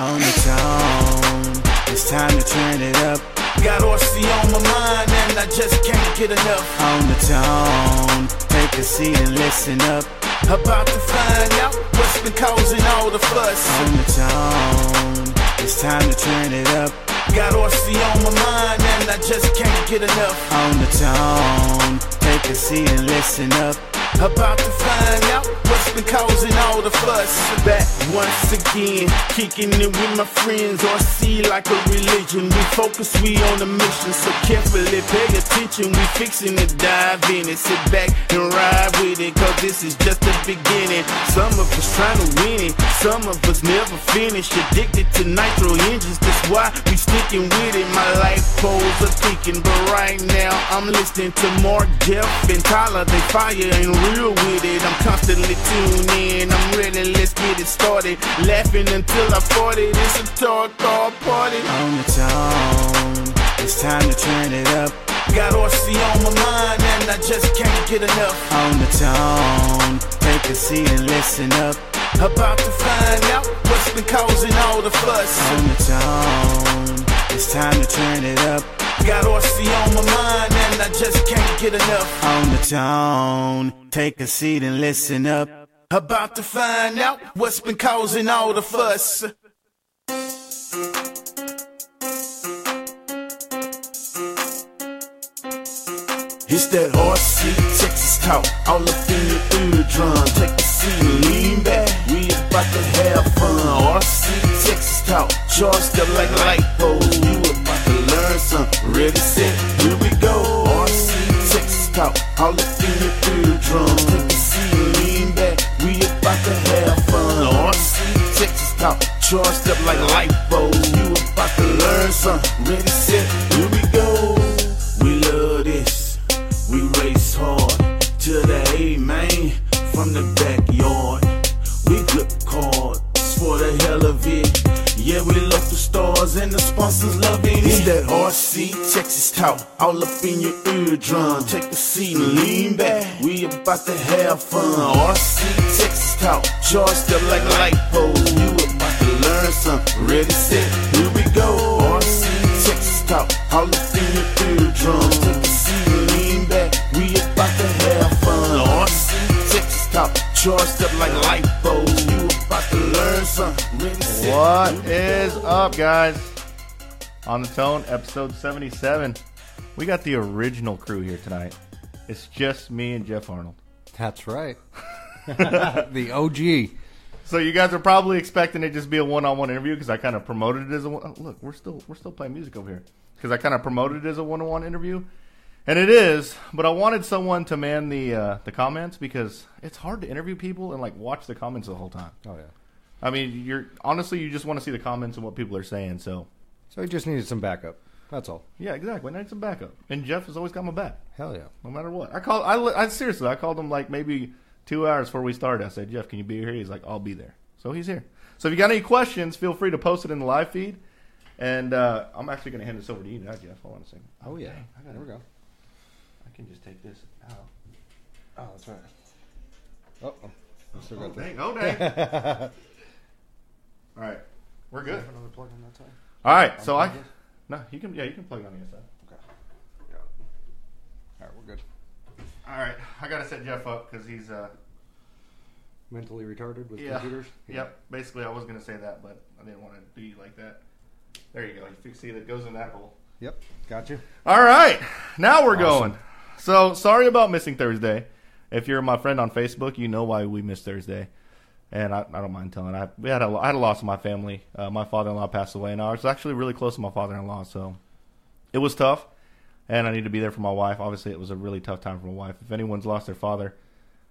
on the tone. It's time to turn it up. Got RC on my mind and I just can't get enough. On the tone. Take a seat and listen up. About to find out what's been causing all the fuss. On the tone. It's time to turn it up. Got RC on my mind and I just can't get enough. On the tone. Take a seat and listen up. About to find out what's been causing all the fuss. Back once again, kicking it with my friends. RC like a religion. We focus, we on a mission. So carefully pay attention. We fixing to dive in it. Sit back and ride with it. Cause this is just the beginning. Some of us trying to win it. Some of us never finish. Addicted to nitro engines. That's why we sticking with it. My life poles are thinking. But right now, I'm listening to Mark, Jeff, and Tyler. They fire and real with it. I'm constantly tuned in. I'm ready, let's get it started. Laughing until I fought it. It's a talk all party. On the tone. It's time to turn it up. Got RC on my mind and I just can't get enough. On the tone. Take a seat and listen up. About to find out what's been causing all the fuss. On the tone. It's time to turn it up. Got RC on my mind and I just can't get enough. On the tone. Take a seat and listen up. About to find out what's been causing all the fuss. It's that RC Texas talk, all up in your eardrum. Take a seat lean back. We about to have fun. RC Texas talk, charged up like light poles. You about to learn something. Ready, set, here we go. RC Texas talk, all up in your eardrum. About to have fun. RC Texas talk, charged up like poles. You about to learn something. Ready, set, here we go. We love this. We race hard to the A main from the backyard. We grip cards for the hell of it. Yeah, we love the stars and the sponsors loving it. It's that RC Texas talk all up in your eardrum. Take a seat and lean back. We about to have fun. RC Texas talk charged up like light poles. You about to learn something. Ready, set, here we go. RC Texas talk all up in your eardrum. Take a seat lean back. We about to have fun. RC Texas talk charged up like light poles. You about to learn something. Ready, set, What here we is go. up, guys? On the Tone, episode 77. We got the original crew here tonight. It's just me and Jeff Arnold. That's right. the OG. So you guys are probably expecting it to just be a one-on-one interview because I kind of promoted it as a one- oh, look. We're still we're still playing music over here because I kind of promoted it as a one-on-one interview, and it is. But I wanted someone to man the uh, the comments because it's hard to interview people and like watch the comments the whole time. Oh yeah. I mean, you're honestly you just want to see the comments and what people are saying. So So he just needed some backup. That's all. yeah, exactly. I need some backup, and Jeff has always got my back. Hell yeah. no matter what. I call I, I seriously I called him like maybe two hours before we started. I said, Jeff, can you be here? He's like, I'll be there. So he's here. So if you got any questions, feel free to post it in the live feed. And uh, I'm actually going to hand this over to you now, Jeff. Hold on a second. Oh yeah. Dang, I, There gotta, we go. I can just take this out. Oh, that's right. Oh. I still Oh got the dang! Oh dang! All right, we're good. another plug on that side. All right, so I no, you can yeah you can plug it on the inside. Okay. Got it. All right, we're good. All right, I got to set Jeff up because he's uh Mentally retarded with Yeah. computers. Yep. Basically, I was going to say that, but I didn't want to be like that. There you go. You see that goes in that hole. Yep. Got you. All right. Now we're Awesome. going. So sorry about missing Thursday. If you're my friend on Facebook, you know why we missed Thursday. And I, I don't mind telling. I we had a I had a loss in my family. Uh, my father-in-law passed away, and I was actually really close to my father-in-law. So it was tough, and I need to be there for my wife. Obviously, it was a really tough time for my wife. If anyone's lost their father,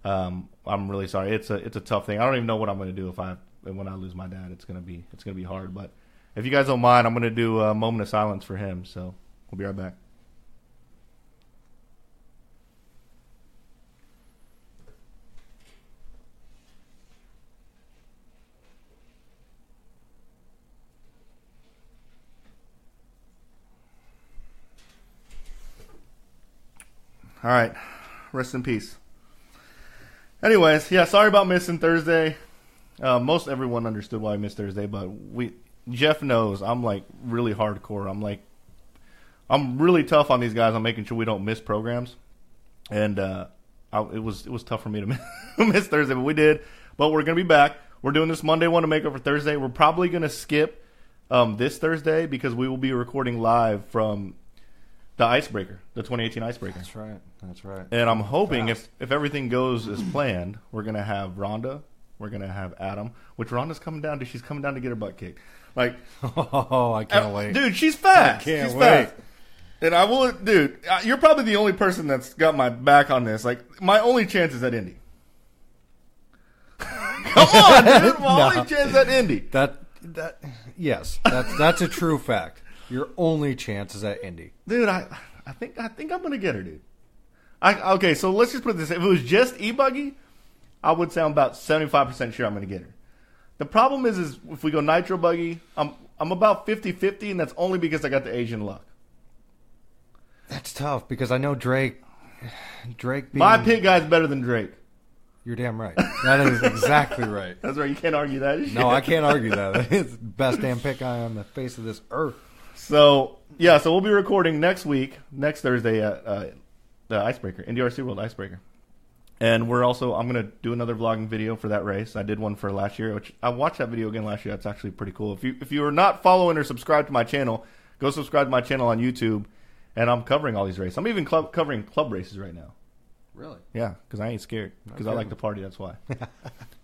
um, I'm really sorry. It's a it's a tough thing. I don't even know what I'm going to do if I when I lose my dad. It's gonna be it's gonna be hard. But if you guys don't mind, I'm going to do a moment of silence for him. So we'll be right back. All right, rest in peace. Anyways, yeah, sorry about missing Thursday. Uh, most everyone understood why I missed Thursday, but we Jeff knows I'm like really hardcore. I'm like, I'm really tough on these guys. I'm making sure we don't miss programs, and uh, I, it was it was tough for me to miss, Thursday, but we did. But we're gonna be back. We're doing this Monday one to make up for Thursday. We're probably gonna skip um, this Thursday because we will be recording live from the Icebreaker, the 2018 Icebreaker. That's right. That's right. And I'm hoping Fast. if, if everything goes as planned, we're gonna have Rhonda, we're gonna have Adam, which Rhonda's coming down to. She's coming down to get her butt kicked. Like, Oh, I can't wait. dude, she's fast. I can't she's wait. fast. And I will, dude. You're probably the only person that's got my back on this. Like, my only chance is at Indy. Come on, dude. My No. only chance at Indy. That that yes, that's that's a true fact. Your only chance is at Indy. dude. I, I think, I think I'm gonna get her, dude. I okay. So let's just put this. If it was just e buggy, I would say I'm about 75 percent sure I'm gonna get her. The problem is, is if we go nitro buggy, I'm I'm about 50-50, and that's only because I got the Asian luck. That's tough because I know Drake. Drake. Being, My pit guy's better than Drake. You're damn right. That is exactly right. That's right. You can't argue that. No, I can't argue that. It's the best damn pick guy on the face of this earth. So yeah, so we'll be recording next week, next Thursday at uh, the Icebreaker, NDRC World Icebreaker, and we're also I'm gonna do another vlogging video for that race. I did one for last year, which I watched that video again last year. That's actually pretty cool. If you if you are not following or subscribed to my channel, go subscribe to my channel on YouTube, and I'm covering all these races. I'm even club, covering club races right now. Really? Yeah, because I ain't scared. Because I like to party. That's why.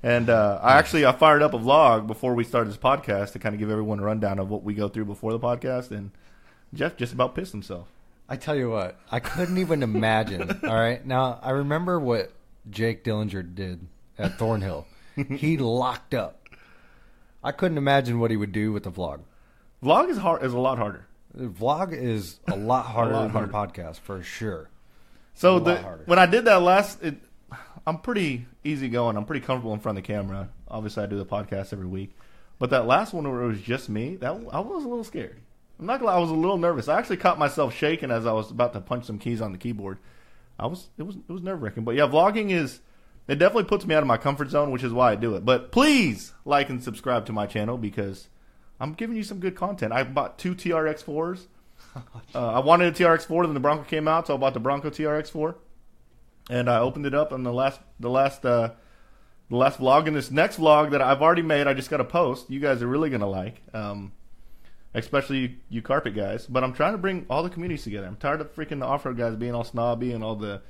and uh, I actually I fired up a vlog before we started this podcast to kind of give everyone a rundown of what we go through before the podcast. And Jeff just about pissed himself. I tell you what, I couldn't even imagine. all right, now I remember what Jake Dillinger did at Thornhill. he locked up. I couldn't imagine what he would do with the vlog. Vlog is hard is a lot harder. The vlog is a lot harder a lot than a podcast for sure. So the when I did that last, it, I'm pretty easygoing. I'm pretty comfortable in front of the camera. Obviously, I do the podcast every week. But that last one where it was just me, that I was a little scared. I'm not gonna lie, I was a little nervous. I actually caught myself shaking as I was about to punch some keys on the keyboard. I was it was it was nerve wracking. But yeah, vlogging is it definitely puts me out of my comfort zone, which is why I do it. But please like and subscribe to my channel because I'm giving you some good content. I bought two TRX fours. Uh, I wanted a TRX four, then the Bronco came out, so I bought the Bronco TRX four, and I opened it up. And the last, the last, uh, the last vlog, and this next vlog that I've already made, I just got to post. You guys are really gonna like, um, especially you, you carpet guys. But I'm trying to bring all the communities together. I'm tired of freaking the off road guys being all snobby and all the,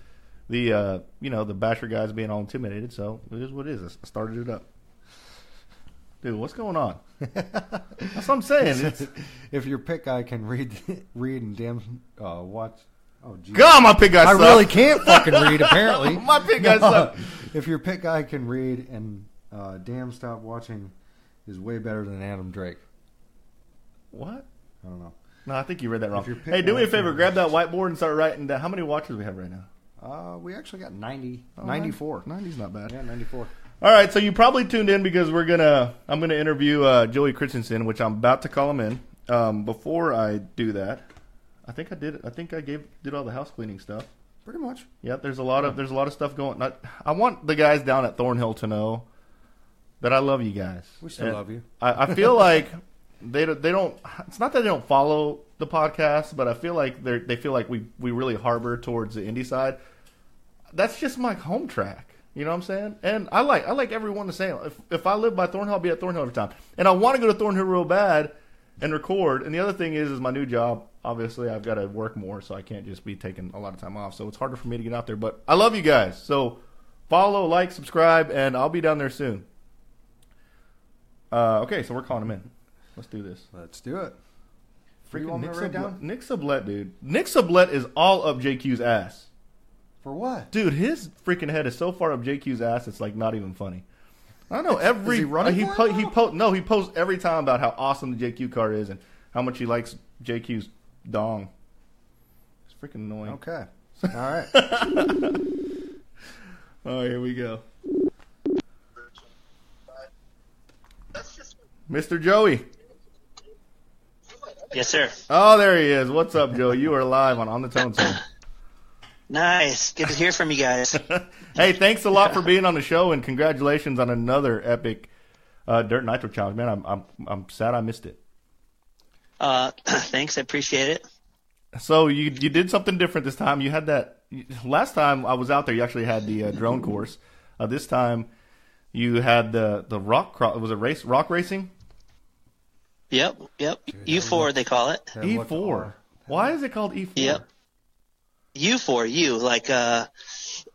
the uh, you know, the basher guys being all intimidated. So it is what it is. I started it up. Dude, what's going on? That's what I'm saying. If your pick guy can read, read and damn uh, watch. Oh, geez. God, my pig guy I sucks. really can't fucking read. Apparently, My pick guy sucks. If your pick guy can read and uh, damn stop watching is way better than Adam Drake. What? I don't know. No, I think you read that wrong. You're Hey, do me a favor. Grab that whiteboard and start writing down. How many watches we have right now? Uh, we actually got 90, Oh, 94. 90's not bad. Yeah, 94. All right, so you probably tuned in because we're gonna I'm gonna interview uh, Joey Christensen, which I'm about to call him in. Um, before I do that, I think I did. I think I gave did all the house cleaning stuff. Pretty much. Yeah, there's a lot of there's a lot of stuff going. Not, I want the guys down at Thornhill to know that I love you guys. We still And love you. I, I feel like they don't- they don't. It's not that they don't follow the podcast, but I feel like they they feel like we we really harbor towards the Indy side. That's just my home track. You know what I'm saying? And I like I like everyone the same. If if I live by Thornhill, I'll be at Thornhill every time. And I want to go to Thornhill real bad and record. And the other thing is, is my new job. Obviously, I've got to work more, so I can't just be taking a lot of time off. So it's harder for me to get out there. But I love you guys. So follow, like, subscribe, and I'll be down there soon. Uh, okay, so we're calling him in. Let's do this. Let's do it. Freaking want Nick, Sublette, down? Nick Sublette, dude. Nick Sublette is all up JQ's ass. For what? Dude, his freaking head is so far up JQ's ass, it's like not even funny. I know. Every he running he for po- he po- no he posts every time about how awesome the JQ car is and how much he likes JQ's dong. It's freaking annoying. Okay. All right. Oh, here we go. Mr. Joey. Yes, sir. Oh, there he is. What's up, Joey? You are live on On the Tone Zone. Nice. Good to hear from you guys. hey, thanks a lot for being on the show, and congratulations on another epic uh, Dirt Nitro Challenge. Man, I'm I'm I'm sad I missed it. Uh, thanks, I appreciate it. So you you did something different this time. You had that last time I was out there. You actually had the uh, drone course. Uh, this time you had the the rock cro- was it race rock racing Yep, yep. E four they call it. E four. Why is it called E four? Yep. U four U like uh,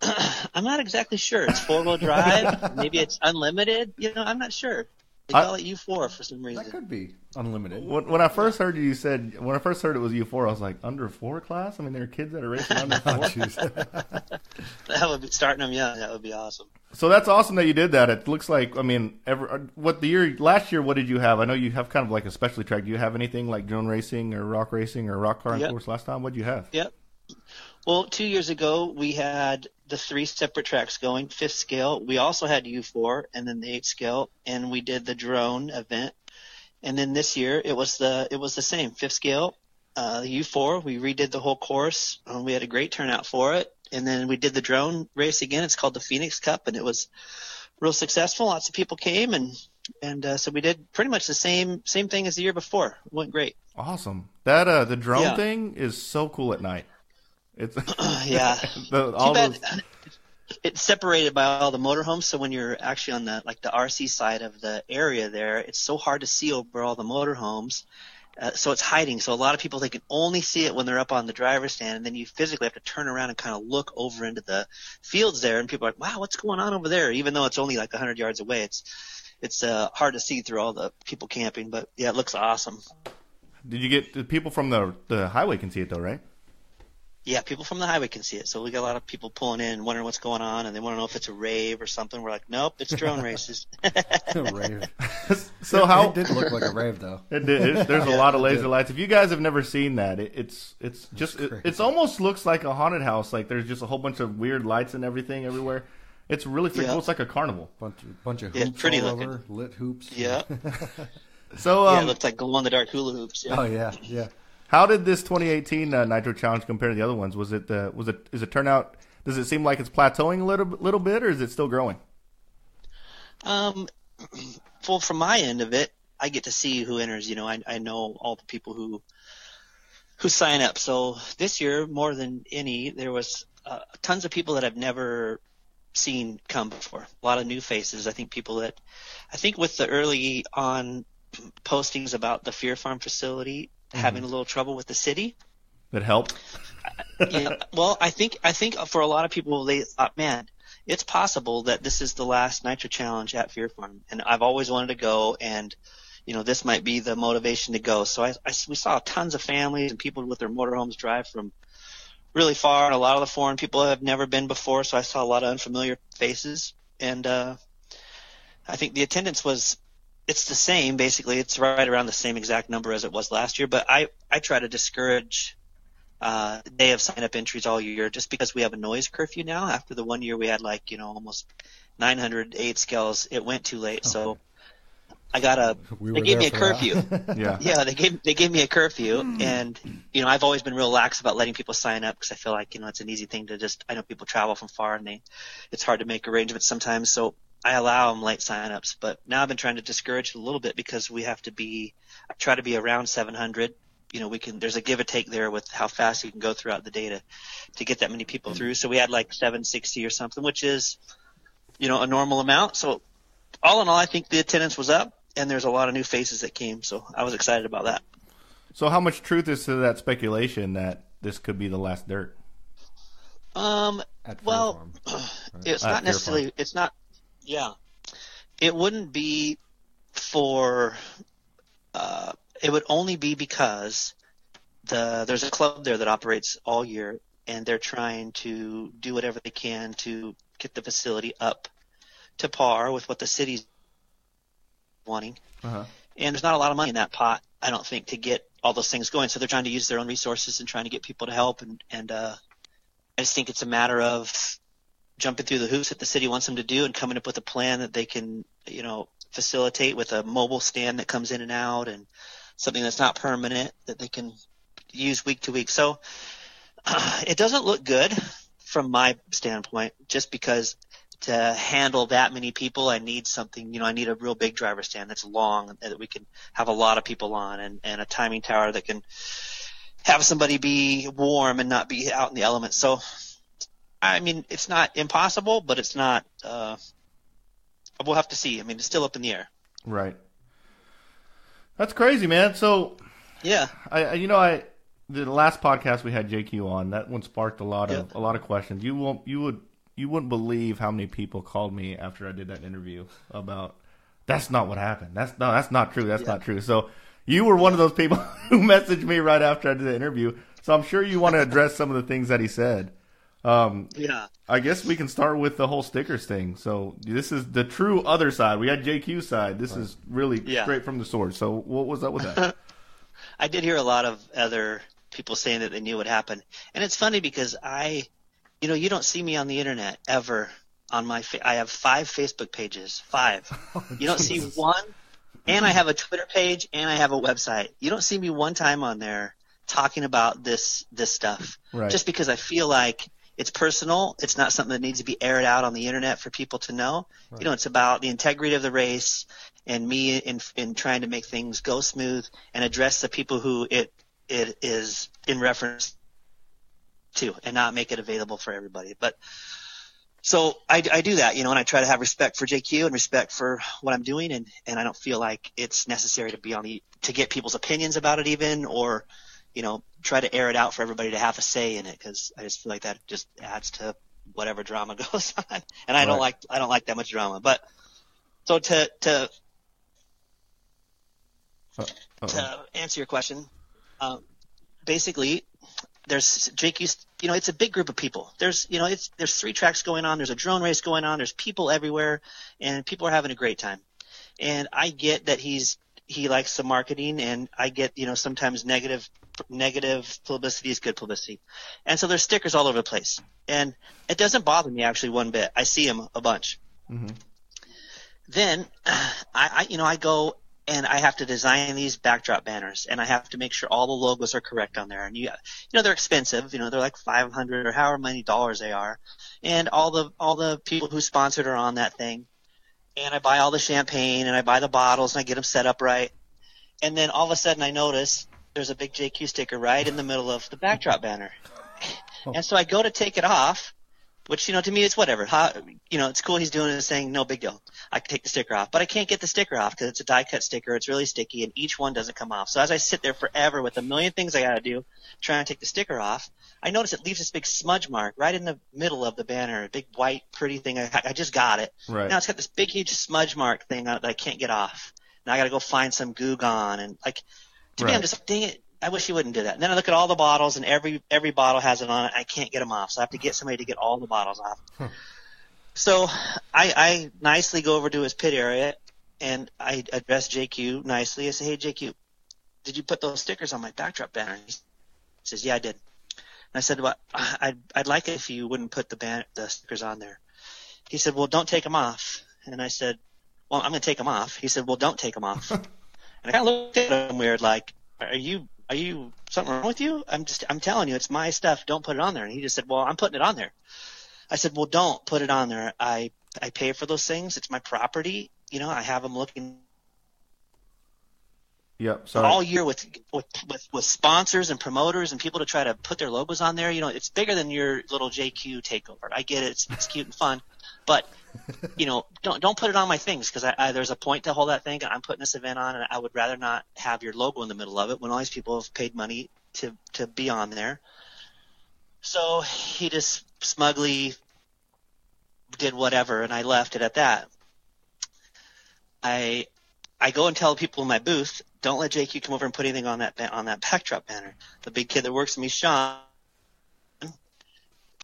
I'm not exactly sure. It's four wheel drive. Maybe it's unlimited. You know, I'm not sure. They I- call it U four for some reason That could be unlimited. When, when I first heard you, you said when I first heard it was U four, I was like under four class. I mean, there are kids that are racing under four. That would be starting them young. That would be awesome. So that's awesome that you did that. It looks like I mean, ever uh, what the year last year? What did you have? I know you have kind of like a specialty track. Do you have anything like drone racing or rock racing or rock car Yep. course last time? What did you have? Yep. Well, two years ago we had the three separate tracks going, fifth scale. We also had U4 and then the eighth scale, and we did the drone event. And then this year it was the it was the same fifth scale, uh, U4. We redid the whole course. Um, we had a great turnout for it, and then we did the drone race again. It's called the Phoenix Cup, and it was real successful. Lots of people came, and and uh, so we did pretty much the same same thing as the year before. It went great. Awesome. That uh, the drone Yeah. thing is so cool at night. It's yeah. the, Too all bad those, it's separated by all the motorhomes. So when you're actually on the like the RC side of the area there, it's so hard to see over all the motorhomes. Uh, so it's hiding. So a lot of people they can only see it when they're up on the driver's stand, and then you physically have to turn around and kind of look over into the fields there, and people are like, "Wow, what's going on over there?" Even though it's only like 100 yards away, it's it's uh, hard to see through all the people camping. But yeah, it looks awesome. did you get the people from the the highway can see it though, right? Yeah, people from the highway can see it. So we got a lot of people pulling in, wondering what's going on, and they want to know if it's a rave or something. We're like, nope, it's drone races. rave. So how It did look like a rave though. It did. It- there's a lot of laser lights. If you guys have never seen that, it, it's it's just it, it's almost looks like a haunted house. Like there's just a whole bunch of weird lights and everything everywhere. It's really freaking Yeah. cool. It's like a carnival. Bunch of bunch of Yeah, hoops pretty all looking. over, lit hoops. yeah, So yeah, um, it looks like glow in the dark hula hoops. Yeah. Oh yeah, yeah. How did this 2018 uh, Nitro Challenge compare to the other ones? Was it uh, was it is it turnout? Does it seem like it's plateauing a little little bit, or is it still growing? Um, well, from my end of it, I get to see who enters. You know, I I know all the people who who sign up. So this year, more than any, there was uh, tons of people that I've never seen come before. A lot of new faces. I think people that I think with the early on postings about the Fear Farm facility having a little trouble with the city. That helped. yeah. Well, I think I think for a lot of people, they thought, man, it's possible that this is the last Nitro Challenge at Fear Farm, and I've always wanted to go, and you know, this might be the motivation to go. So I, I we saw tons of families and people with their motorhomes drive from really far, and a lot of the foreign people have never been before. So I saw a lot of unfamiliar faces, and uh, I think the attendance was. It's the same, basically. It's right around the same exact number as it was last year. But I, I try to discourage uh, day of sign up entries all year just because we have a noise curfew now. After the one year we had like, you know, almost 900 eight scales, it went too late. So I got a, We they gave me a there for that. curfew. Yeah. yeah, they gave, they gave me a curfew and, you know, I've always been real lax about letting people sign up because I feel like, you know, it's an easy thing to just, I know people travel from far and they, it's hard to make arrangements sometimes. So I allow them late sign-ups, but now I've been trying to discourage it a little bit because we have to be, I try to be around 700 you know, we can, there's a give and take there with how fast you can go throughout the day to, to get that many people through. So we had like 760 or something, which is, you know, a normal amount. So all in all, I think the attendance was up and there's a lot of new faces that came. So I was excited about that. So how much truth is to that speculation that this could be the last dirt? Um, well, Farm. it's not Fair necessarily, it's not, yeah, it wouldn't be for, uh, it would only be because the there's a club there that operates all year and they're trying to do whatever they can to get the facility up to par with what the city's wanting. Uh-huh. And there's not a lot of money in that pot, I don't think, to get all those things going. So they're trying to use their own resources and trying to get people to help. And, and uh, I just think it's a matter of jumping through the hoops that the city wants them to do and coming up with a plan that they can, you know, facilitate with a mobile stand that comes in and out and something that's not permanent that they can use week to week. So uh, it doesn't look good from my standpoint, just because to handle that many people, I need something. You know, I need a real big driver stand that's long that we can have a lot of people on, and and a timing tower that can have somebody be warm and not be out in the elements. So, I mean, it's not impossible, but it's not. Uh, we'll have to see. I mean, it's still up in the air. Right. That's crazy, man. So, Yeah. I, you know, I the last podcast we had JQ on that one sparked a lot of a lot of questions. You won't, you would, you wouldn't believe how many people called me after I did that interview about that's not what happened. That's no, that's not true. That's not true. So you were one of those people who messaged me right after I did the interview. So I'm sure you want to address some of the things that he said. Um, Yeah. I guess we can start with the whole stickers thing. So this is the true other side. We had JQ side. This is really Yeah. straight from the source. So what was up with that? I did hear a lot of other people saying that they knew what happened, and it's funny because I, you know, you don't see me on the internet ever. On my, fa- I have five Facebook pages, five. you don't see one, and I have a Twitter page and I have a website. You don't see me one time on there talking about this this stuff, Right. just because I feel like it's personal. It's not something that needs to be aired out on the internet for people to know. You know, it's about the integrity of the race and me in in trying to make things go smooth and address the people who it it is in reference to, and not make it available for everybody. But so I, I do that, you know, and I try to have respect for JQ and respect for what I'm doing, and and I don't feel like it's necessary to be on the to get people's opinions about it even or you know try to air it out for everybody to have a say in it because I just feel like that just adds to whatever drama goes on, and I don't like I don't like that much drama. But so to to Uh-oh. to answer your question, um, basically, there's JQ's. You know, it's a big group of people. There's, you know, it's there's three tracks going on. There's a drone race going on. There's people everywhere, and people are having a great time. And I get that he's he likes the marketing, and I get you know sometimes negative negative publicity is good publicity, and so there's stickers all over the place, and it doesn't bother me actually one bit. I see them a bunch. Mm-hmm. Then I, I you know I go and I have to design these backdrop banners, and I have to make sure all the logos are correct on there. And you, you know, they're expensive. You know, they're like five hundred or however many dollars they are, and all the all the people who sponsored are on that thing. And I buy all the champagne, and I buy the bottles, and I get them set up right. And then all of a sudden, I notice there's a big JQ sticker right in the middle of the backdrop banner. Oh. And so I go to take it off, which you know to me it's whatever. How, you know, it's cool he's doing it, saying no big deal. I can take the sticker off, but I can't get the sticker off because it's a die cut sticker. It's really sticky, and each one doesn't come off. So as I sit there forever with a million things I got to do, trying to take the sticker off, I notice it leaves this big smudge mark right in the middle of the banner, a big white pretty thing. I, I just got it. Right. Now it's got this big huge smudge mark thing on it that I can't get off. Now I got to go find some Goo Gone and like to me I'm just like, dang it. I wish you wouldn't do that. And then I look at all the bottles, and every every bottle has it on it. I can't get them off, so I have to get somebody to get all the bottles off. Hmm. So I, I nicely go over to his pit area, and I address JQ nicely. I say, "Hey JQ, did you put those stickers on my backdrop banner?" And he says, "Yeah, I did." And I said, "Well, I'd I'd like it if you wouldn't put the ban- the stickers on there." He said, "Well, don't take them off." And I said, "Well, I'm going to take them off." He said, "Well, don't take them off." and I kind of looked at him weird, like, "Are you are you something wrong with you? I'm just I'm telling you, it's my stuff. Don't put it on there." And he just said, "Well, I'm putting it on there." I said, "Well, don't put it on there. I I pay for those things. It's my property. You know, I have them looking Yep. Sorry. all year with, with with with sponsors and promoters and people to try to put their logos on there. You know, it's bigger than your little JQ takeover. I get it; it's, it's cute and fun, but you know, don't don't put it on my things because there's a point to hold that thing. I'm putting this event on, and I would rather not have your logo in the middle of it when all these people have paid money to to be on there. So he just smugly did whatever, and I left it at that. I I go and tell people in my booth, don't let JQ come over and put anything on that on that backdrop banner. The big kid that works with me, Sean.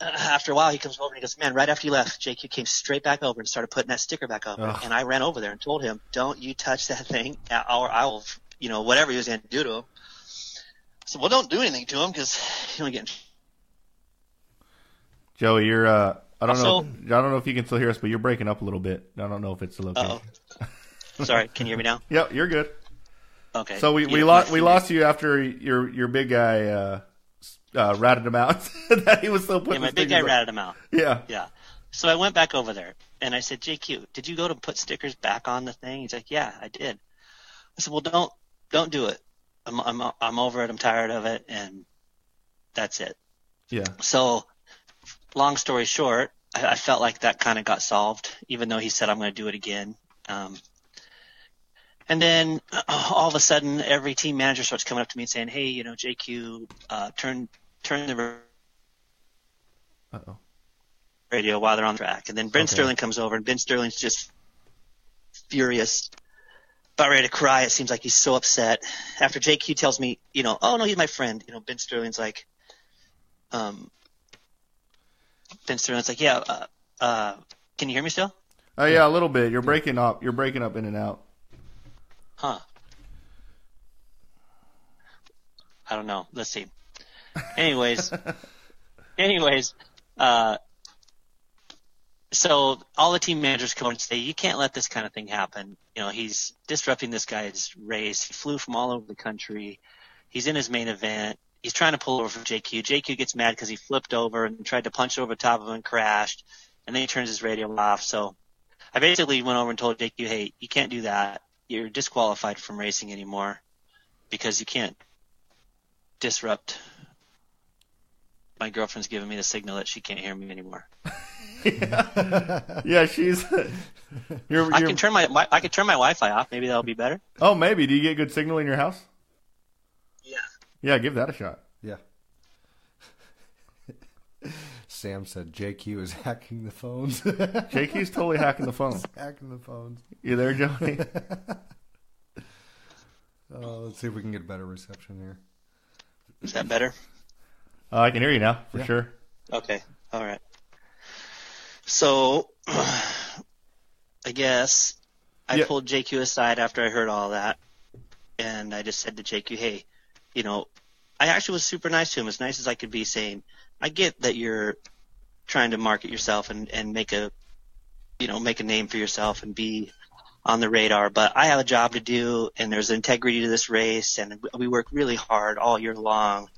Uh, After a while, he comes over and he goes, "Man, right after you left, JQ came straight back over and started putting that sticker back up." Ugh. And I ran over there and told him, "Don't you touch that thing, or I will, you know, whatever he was going to do to him." I said, "Well, don't do anything to him because don't get." Joey, you're. Uh, I don't Also- know. I don't know if you can still hear us, but you're breaking up a little bit. I don't know if it's the location. Sorry, can you hear me now? Yep, you're good. Okay. So we, we lost we lost you after your your big guy uh, uh, ratted him out that he was still putting. Yeah, my big guy up. ratted him out. Yeah. Yeah. So I went back over there and I said, JQ, did you go to put stickers back on the thing? He's like, Yeah, I did. I said, Well, don't don't do it. I'm I'm I'm over it. I'm tired of it, and that's it. Yeah. So, long story short, I, I felt like that kind of got solved, even though he said I'm going to do it again. Um, and then uh, all of a sudden, every team manager starts coming up to me and saying, "Hey, you know, JQ, uh, turn turn the Uh oh. radio while they're on the track." And then Ben Okay. Sterling comes over, and Ben Sterling's just furious, about ready to cry. It seems like he's so upset. After JQ tells me, you know, "Oh no, he's my friend," you know, Ben Sterling's like, um, Ben Sterling's like, "Yeah, uh, uh, can you hear me still?" Oh yeah, a little bit. You're breaking up. You're breaking up in and out. Huh. I don't know. Let's see. Anyways, anyways, uh, so all the team managers come and say, you can't let this kind of thing happen. You know, he's disrupting this guy's race. He flew from all over the country. He's in his main event. He's trying to pull over from JQ. JQ gets mad because he flipped over and tried to punch over the top of him and crashed. And then he turns his radio off. So I basically went over and told JQ, hey, you can't do that. You're disqualified from racing anymore because you can't disrupt. My girlfriend's giving me the signal that she can't hear me anymore. Yeah, she's. you're, I you're- can turn my wi- I can turn my Wi-Fi off. Maybe that'll be better. Oh, maybe. Do you get good signal in your house? Yeah. Yeah, give that a shot. Yeah. Sam said JQ is hacking the phones. JQ's totally hacking the phone. hacking the phones. You there, Johnny? Oh, let's see if we can get a better reception here. Is that better? Uh, I can hear you now for Yeah. sure. Okay. All right. So, I guess I Yeah. pulled JQ aside after I heard all that, and I just said to JQ, "Hey, you know, I actually was super nice to him, as nice as I could be, saying, I get that you're trying to market yourself and and make a, you know, make a name for yourself and be on the radar, but I have a job to do, and there's integrity to this race, and we work really hard all year long."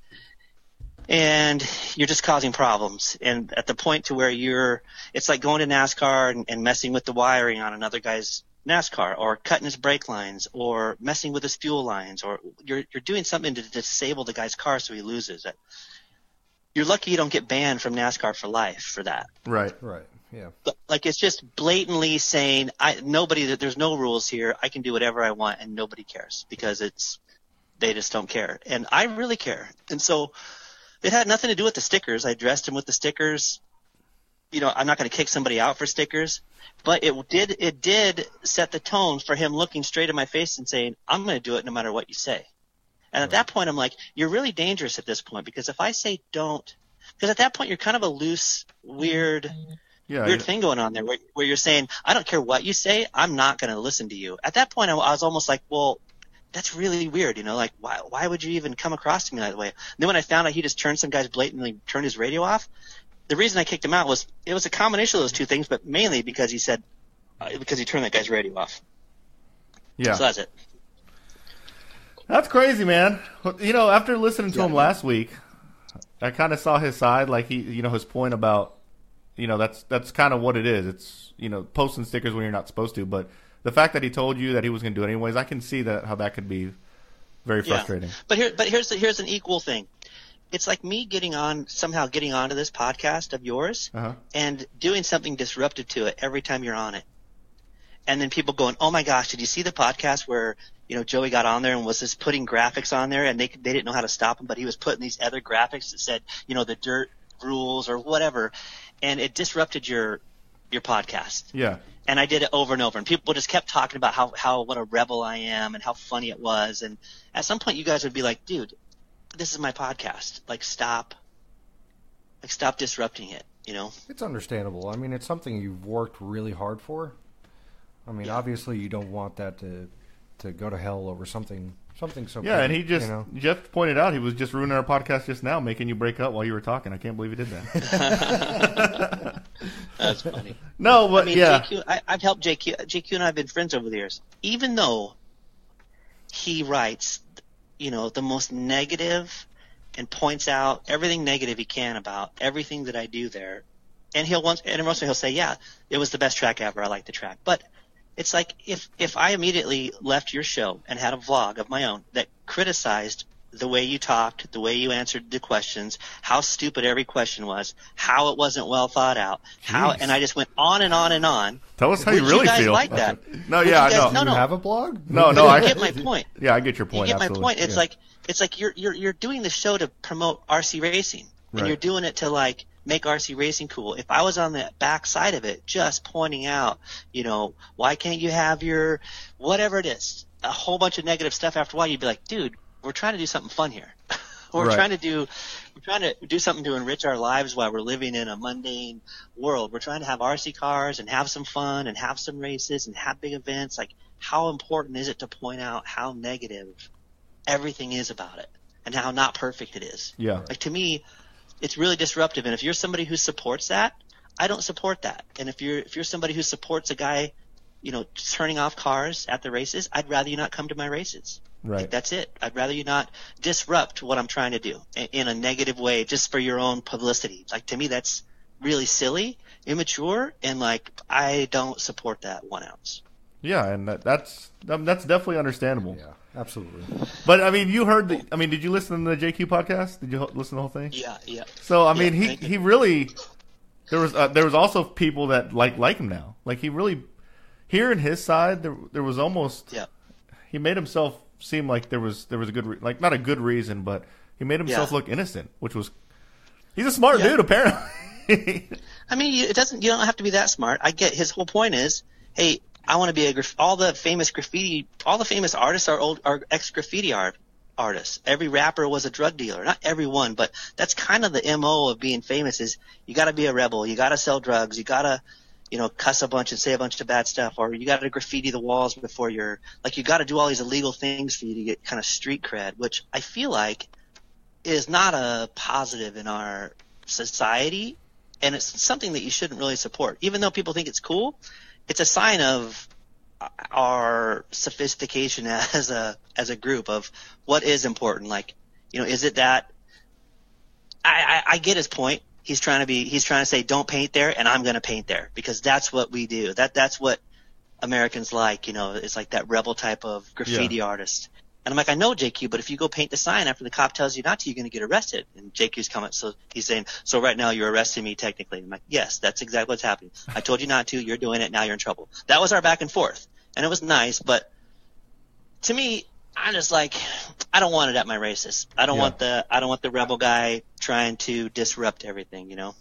And you're just causing problems. And at the point to where you're, it's like going to NASCAR and, and messing with the wiring on another guy's NASCAR, or cutting his brake lines, or messing with his fuel lines, or you're you're doing something to disable the guy's car so he loses it. You're lucky you don't get banned from NASCAR for life for that. Right. Right. Yeah. But, like it's just blatantly saying, I nobody that there's no rules here. I can do whatever I want and nobody cares because it's they just don't care. And I really care. And so it had nothing to do with the stickers. I dressed him with the stickers. You know, I'm not going to kick somebody out for stickers, but it did it did set the tone for him looking straight in my face and saying, "I'm going to do it no matter what you say." And at that point, I'm like, "You're really dangerous at this point because if I say don't, because at that point you're kind of a loose, weird." Yeah. weird thing going on there where, where you're saying, I don't care what you say, I'm not going to listen to you. At that point, I, I was almost like, well, that's really weird, you know, like why, why would you even come across to me that way? And then when I found out he just turned some guys blatantly turned his radio off, the reason I kicked him out was it was a combination of those two things, but mainly because he said, uh, because he turned that guy's radio off. yeah. So that's it. That's crazy, man. You know, after listening to Yeah. him last week, I kind of saw his side, like he, you know, his point about, you know, that's that's kind of what it is. It's you know, posting stickers when you're not supposed to, but the fact that he told you that he was going to do it anyways, I can see that how that could be very Yeah. frustrating. But here, but here's the, here's an equal thing. It's like me getting on somehow getting onto this podcast of yours Uh huh. and doing something disruptive to it every time you're on it. And then people going, "Oh my gosh, did you see the podcast where you know Joey got on there and was just putting graphics on there and they they didn't know how to stop him, but he was putting these other graphics that said you know the dirt rules or whatever, and it disrupted your your podcast." Yeah. and I did it over and over. And people just kept talking about how, how what a rebel I am and how funny it was. And at some point, you guys would be like, "Dude, this is my podcast. Like, stop, like, stop disrupting it." You know? It's understandable. I mean, it's something you've worked really hard for. I mean, obviously, you don't want that to to go to hell over something something so. Yeah, and he just you know? Jeff pointed out he was just ruining our podcast just now, making you break up while you were talking. I can't believe he did that. That's funny. no, but I mean, yeah, JQ, I, I've helped JQ. JQ and I have been friends over the years. Even though he writes, you know, the most negative and points out everything negative he can about everything that I do there, and he'll once and mostly he'll say, "Yeah, it was the best track ever. I like the track." But it's like if if I immediately left your show and had a vlog of my own that criticized the way you talked, the way you answered the questions, how stupid every question was, how it wasn't well thought out, how, Jeez. and I just went on and on and on. Tell us how you really feel. Would really guys feel. like that? No, Would yeah, I you know. guys- no, you no. have a blog? No, no, I get my point. Yeah, I get your point. You point. get my point. It's Yeah. like it's like you're you're you're doing the show to promote RC racing, and Right. you're doing it to like make RC racing cool. If I was on the back side of it, just pointing out, you know, why can't you have your whatever it is, a whole bunch of negative stuff after a while, you'd be like, dude, we're trying to do something fun here. we're Right. trying to do we're trying to do something to enrich our lives while we're living in a mundane world. We're trying to have RC cars and have some fun and have some races and have big events. Like, how important is it to point out how negative everything is about it and how not perfect it is? Yeah. Like to me, it's really disruptive. And if you're somebody who supports that, I don't support that. And if you're if you're somebody who supports a guy, you know, turning off cars at the races, I'd rather you not come to my races. Right. Like, that's it. I'd rather you not disrupt what I'm trying to do in, in a negative way just for your own publicity. Like to me, that's really silly, immature, and like I don't support that one ounce. Yeah, and that, that's um, that's definitely understandable. Yeah, absolutely. But I mean, you heard the. I mean, did you listen to the JQ podcast? Did you listen to the whole thing? Yeah, yeah. So I mean, Yeah, he he really there was uh, there was also people that like like him now. Like he really hearing his side, there there was almost Yeah. he made himself seem like there was there was a good re- like not a good reason, but he made himself Yeah. look innocent, which was he's a smart Yeah. dude apparently. I mean, it doesn't. You don't have to be that smart. I get his whole point is, hey, I want to be a graf- all the famous graffiti, all the famous artists are old are ex graffiti art artists. Every rapper was a drug dealer. Not everyone, but that's kind of the mo of being famous. Is you got to be a rebel. You got to sell drugs. You got to, you know, cuss a bunch and say a bunch of bad stuff, or you got to graffiti the walls before you're like you got to do all these illegal things for you to get kind of street cred, which I feel like is not a positive in our society and it's something that you shouldn't really support. Even though people think it's cool, it's a sign of our sophistication as a as a group of what is important. Like, you know, is it that I, I, I get his point. He's trying to be he's trying to say don't paint there and I'm going to paint there because that's what we do. That that's what Americans like. You know, it's like that rebel type of graffiti artist. And I'm like, I know JQ, but if you go paint the sign after the cop tells you not to, you're going to get arrested. And JQ's comment, so he's saying, so right now you're arresting me technically. I'm like, yes, that's exactly what's happening. I told you not to, you're doing it, now you're in trouble. That was our back and forth. And it was nice, but to me, I'm just like, I don't want it at my races. I don't Yeah. want the, I don't want the rebel guy trying to disrupt everything, you know?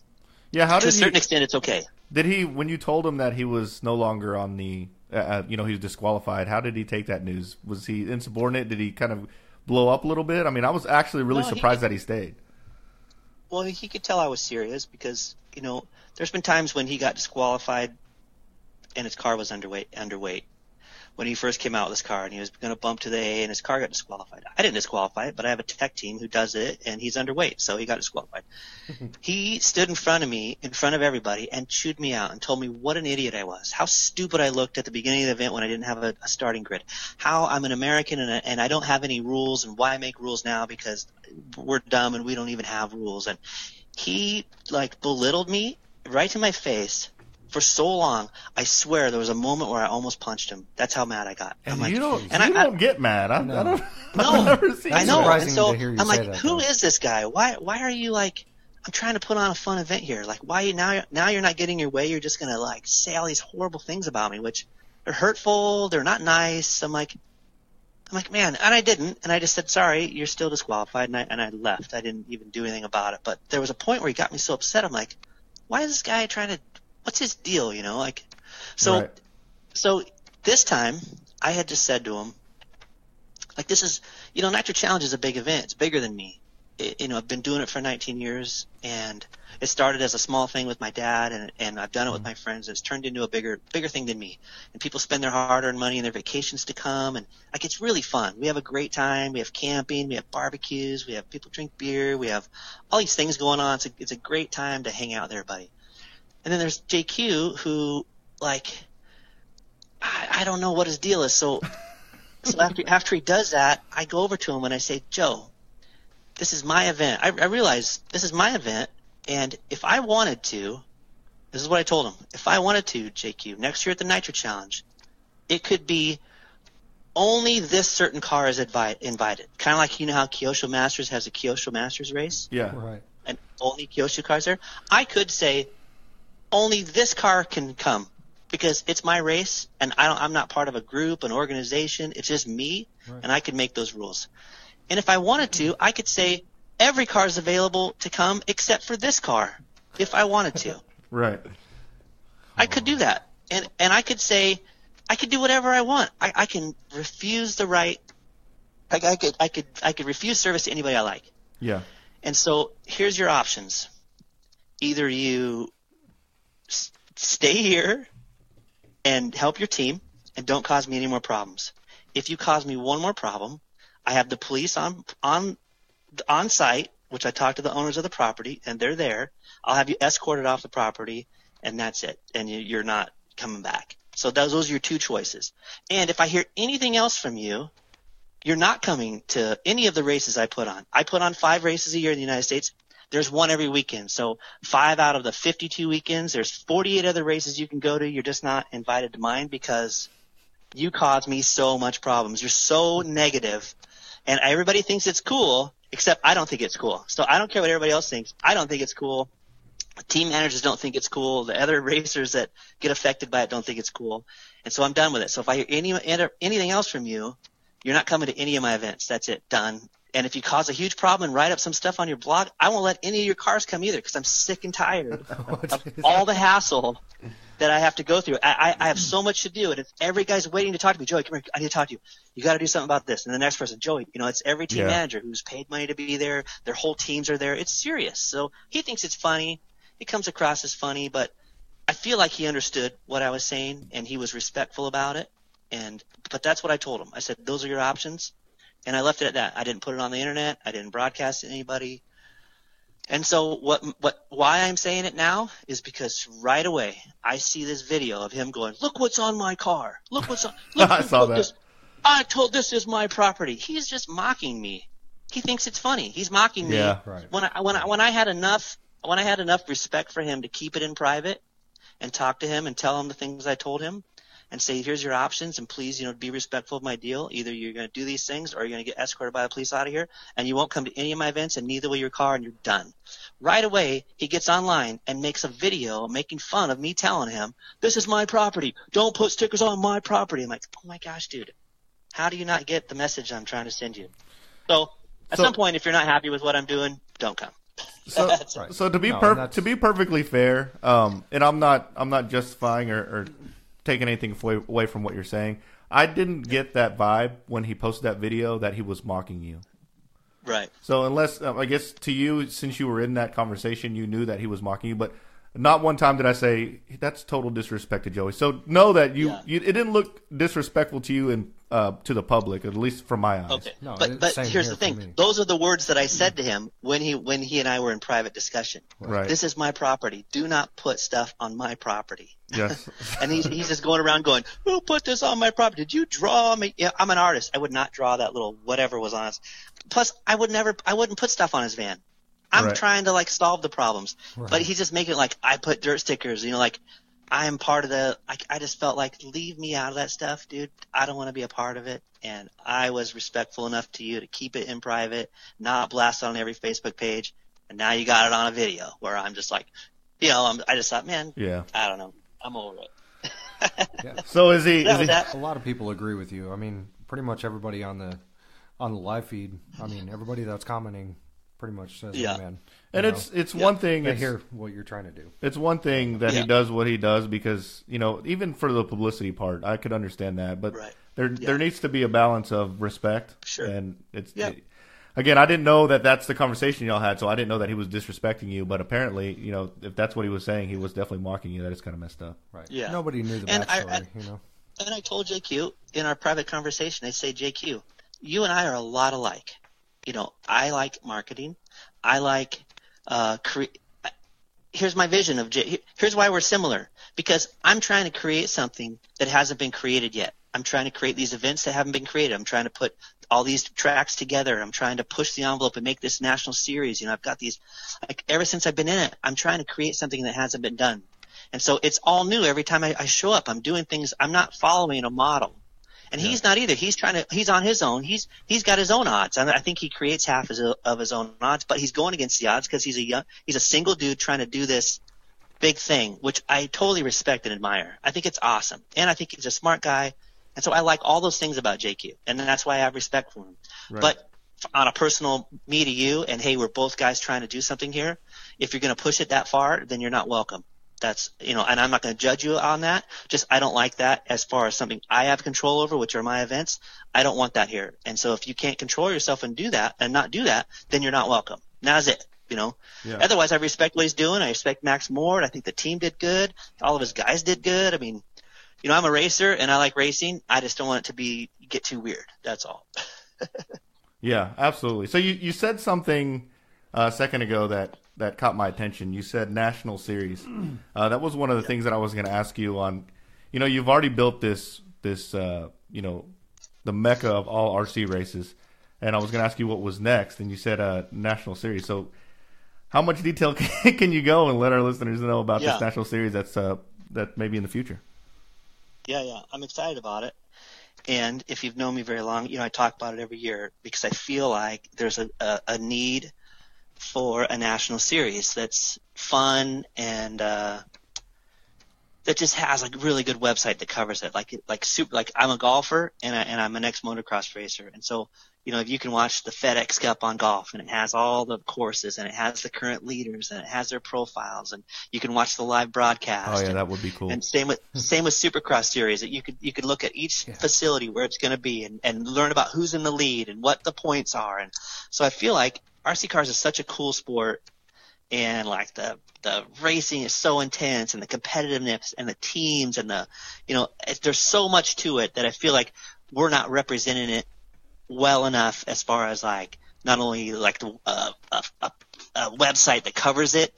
yeah, how to did a certain he extent, it's okay. did he when you told him that he was no longer on the uh, uh, you know he was disqualified? How did he take that news? Was he insubordinate? Did he kind of blow up a little bit? I mean, I was actually really No, he- surprised that he stayed. Well, he could tell I was serious because you know there's been times when he got disqualified and his car was underweight. Underweight when he first came out with his car and he was going to bump to the A and his car got disqualified. I didn't disqualify it, but I have a tech team who does it and he's underweight, so he got disqualified. he stood in front of me, in front of everybody, and chewed me out and told me what an idiot I was, how stupid I looked at the beginning of the event when I didn't have a, a starting grid, how I'm an American and, and I don't have any rules and why make rules now because we're dumb and we don't even have rules and he like belittled me right to my face for so long. I swear there was a moment where I almost punched him. That's how mad I got. And I'm like, you don't and you I- don't get mad. I, I No. don't. No. I've never seen I know. surprising And so to hear you I'm like, that, who is though. this guy? Why why are you like I'm trying to put on a fun event here. Like why you now now you're not getting your way, you're just gonna like say all these horrible things about me, which are hurtful, they're not nice. I'm like I'm like, man, and I didn't, and I just said, sorry, you're still disqualified, and I, and I left. I didn't even do anything about it. But there was a point where he got me so upset. I'm like, why is this guy trying to, what's his deal, you know? Like, so Right. so this time I had just said to him, like this is, you know, Nitro Challenge is a big event. It's bigger than me. It, you know, I've been doing it for 19 years, and it started as a small thing with my dad, and and I've done it with mm-hmm. my friends. It's turned into a bigger bigger thing than me. And people spend their hard-earned money and their vacations to come, and like it's really fun. We have a great time. We have camping. We have barbecues. We have people drink beer. We have all these things going on. It's a, it's a great time to hang out there, buddy. And then there's JQ who like I, I don't know what his deal is. So so after after he does that, I go over to him and I say, Joe, this is my event. I, I realize this is my event, and if I wanted to, This is what I told him. If I wanted to, JQ, next year at the Nitro Challenge, it could be only this certain car is invite, invited. Kind of like you know how Kyosho Masters has a Kyosho Masters race, Yeah. Right. and only Kyosho cars there. I could say only this car can come because it's my race, and I don't, I'm not part of a group, an organization. It's just me, Right. and I can make those rules. And if I wanted to, I could say every car is available to come except for this car, if I wanted to. Right. I could do that, and and I could say, I could do whatever I want. I, I can refuse the right. I, I could I could I could refuse service to anybody I like. Yeah. And so here's your options. Either you stay here and help your team and don't cause me any more problems. If you cause me one more problem, I have the police on on on site, which I talked to the owners of the property and they're there. I'll have you escorted off the property and that's it. And you, you're not coming back. So those, those are your two choices. And if I hear anything else from you, you're not coming to any of the races I put on. I put on five races a year in the United States. There's one every weekend. So five out of the 52 weekends, there's 48 other races you can go to. You're just not invited to mine because you cause me so much problems. You're so negative and everybody thinks it's cool, except I don't think it's cool. So I don't care what everybody else thinks. I don't think it's cool. Team managers don't think it's cool. The other racers that get affected by it don't think it's cool. And so I'm done with it. So if I hear any, anything else from you, you're not coming to any of my events. That's it. Done. And if you cause a huge problem and write up some stuff on your blog, I won't let any of your cars come either because I'm sick and tired oh, of all the hassle that I have to go through. I, I, I have so much to do, and it's every guy's waiting to talk to me. Joey, come here. I need to talk to you. You got to do something about this. And the next person, Joey, you know, it's every team Yeah. manager who's paid money to be there. Their whole teams are there. It's serious. So he thinks it's funny. It comes across as funny, but I feel like he understood what I was saying and he was respectful about it. And but that's what I told him. I said those are your options, and I left it at that. I didn't put it on the internet. I didn't broadcast it to anybody. And so what what why I'm saying it now is because right away I see this video of him going, "Look what's on my car. Look what's on." Look, I saw put that. This. I told this is my property. He's just mocking me. He thinks it's funny. He's mocking me Yeah. Right. when I when I when I had enough when I had enough respect for him to keep it in private and talk to him and tell him the things I told him and say here's your options and please you know be respectful of my deal. Either you're going to do these things or you're going to get escorted by the police out of here and you won't come to any of my events and neither will your car and you're done. Right away he gets online and makes a video making fun of me telling him this is my property. Don't put stickers on my property. I'm like oh my gosh dude. How do you not get the message i'm trying to send you? So at So- some point if you're not happy with what i'm doing don't come. So, Right. so to be No, per- to be perfectly fair, um, and I'm not I'm not justifying or, or taking anything away, from what you're saying. I didn't get that vibe when he posted that video that he was mocking you. right So unless um, I guess to you, since you were in that conversation, you knew that he was mocking you, but not one time did I say that's total disrespect to Joey. So know that you, Yeah. you it didn't look disrespectful to you and uh, to the public, at least from my eyes. Okay, No, but but here's here the for me. thing: those are the words that I said to him when he when he and I were in private discussion. Right. This is my property. Do not put stuff on my property. Yes. And he's he's just going around going, "Who put this on my property? Did you draw me?" Yeah, I'm an artist. I would not draw that little whatever was on us. Plus, I would never, I wouldn't put stuff on his van. I'm Right. trying to like solve the problems, right. but he's just making it like I put dirt stickers. You know, like I am part of the. I, I just felt like leave me out of that stuff, dude. I don't want to be a part of it. And I was respectful enough to you to keep it in private, not blast it on every Facebook page. And now you got it on a video where I'm just like, you know, I'm, I just thought, man, yeah. I don't know, I'm over it. yeah. So is he? That Is was he that. A lot of people agree with you. I mean, pretty much everybody on the on the live feed. I mean, everybody that's commenting pretty much says, Yeah. "Yeah, man." and You it's it's one thing. know, they It's, hear what you're trying to do. it's one thing that Yeah. he does what he does because you know even for the publicity part, I could understand that, but Right. there Yeah. there needs to be a balance of respect. Sure. And it's Yeah. again, I didn't know that that's the conversation y'all had, so I didn't know that he was disrespecting you. But apparently, you know, if that's what he was saying, he was definitely mocking you. That is kind of messed up. Right. Yeah. Nobody knew the And I- backstory. I- you know. And I told JQ in our private conversation, I say, JQ, you and I are a lot alike. You know, I like marketing. I like, uh, cre- here's my vision of J. Here's why we're similar. Because I'm trying to create something that hasn't been created yet. I'm trying to create these events that haven't been created. I'm trying to put all these tracks together. I'm trying to push the envelope and make this national series. You know, I've got these, like, ever since I've been in it, I'm trying to create something that hasn't been done. And so it's all new every time I, I show up. I'm doing things. I'm not following a model. And he's not either. He's trying to. He's on his own. He's he's got his own odds. And I think he creates half his, of his own odds. But he's going against the odds because he's a young. He's a single dude trying to do this big thing, which I totally respect and admire. I think it's awesome, and I think he's a smart guy. And so I like all those things about JQ, and that's why I have respect for him. Right. But on a personal me to you, and hey, we're both guys trying to do something here. If you're going to push it that far, then you're not welcome. That's you know, and I'm not going to judge you on that. Just I don't like that as far as something I have control over, which are my events. I don't want that here. And so if you can't control yourself and do that and not do that, then you're not welcome. That's it. You know. Yeah. Otherwise, I respect what he's doing. I respect Max Moore. I think the team did good. All of his guys did good. I mean, you know, I'm a racer and I like racing. I just don't want it to be get too weird. That's all. Yeah, absolutely. So you, you said something a second ago that, that caught my attention. You said national series. Uh, that was one of the things that I was going to ask you on. You know, you've already built this this uh, you know the mecca of all RC races, and I was going to ask you what was next, and you said uh, national series. So how much detail can, can you go and let our listeners know about Yeah. this national series that's uh, that maybe in the future? Yeah, yeah. I'm excited about it. And if you've known me very long, you know, I talk about it every year because I feel like there's a, a, a need for a national series that's fun and uh, that just has a really good website that covers it. Like like super like I'm a golfer and I, and I'm an ex motocross racer, and so you know if you can watch the FedEx Cup on golf and it has all the courses and it has the current leaders and it has their profiles and you can watch the live broadcast. Oh yeah, and- that would be cool. and same with same with Supercross series that you could you could look at each facility where it's going to be and, and learn about who's in the lead and what the points are and so I feel like RC cars is such a cool sport and like the the racing is so intense and the competitiveness and the teams and the you know there's so much to it that I feel like we're not representing it well enough as far as like not only like the uh, a, a, a website that covers it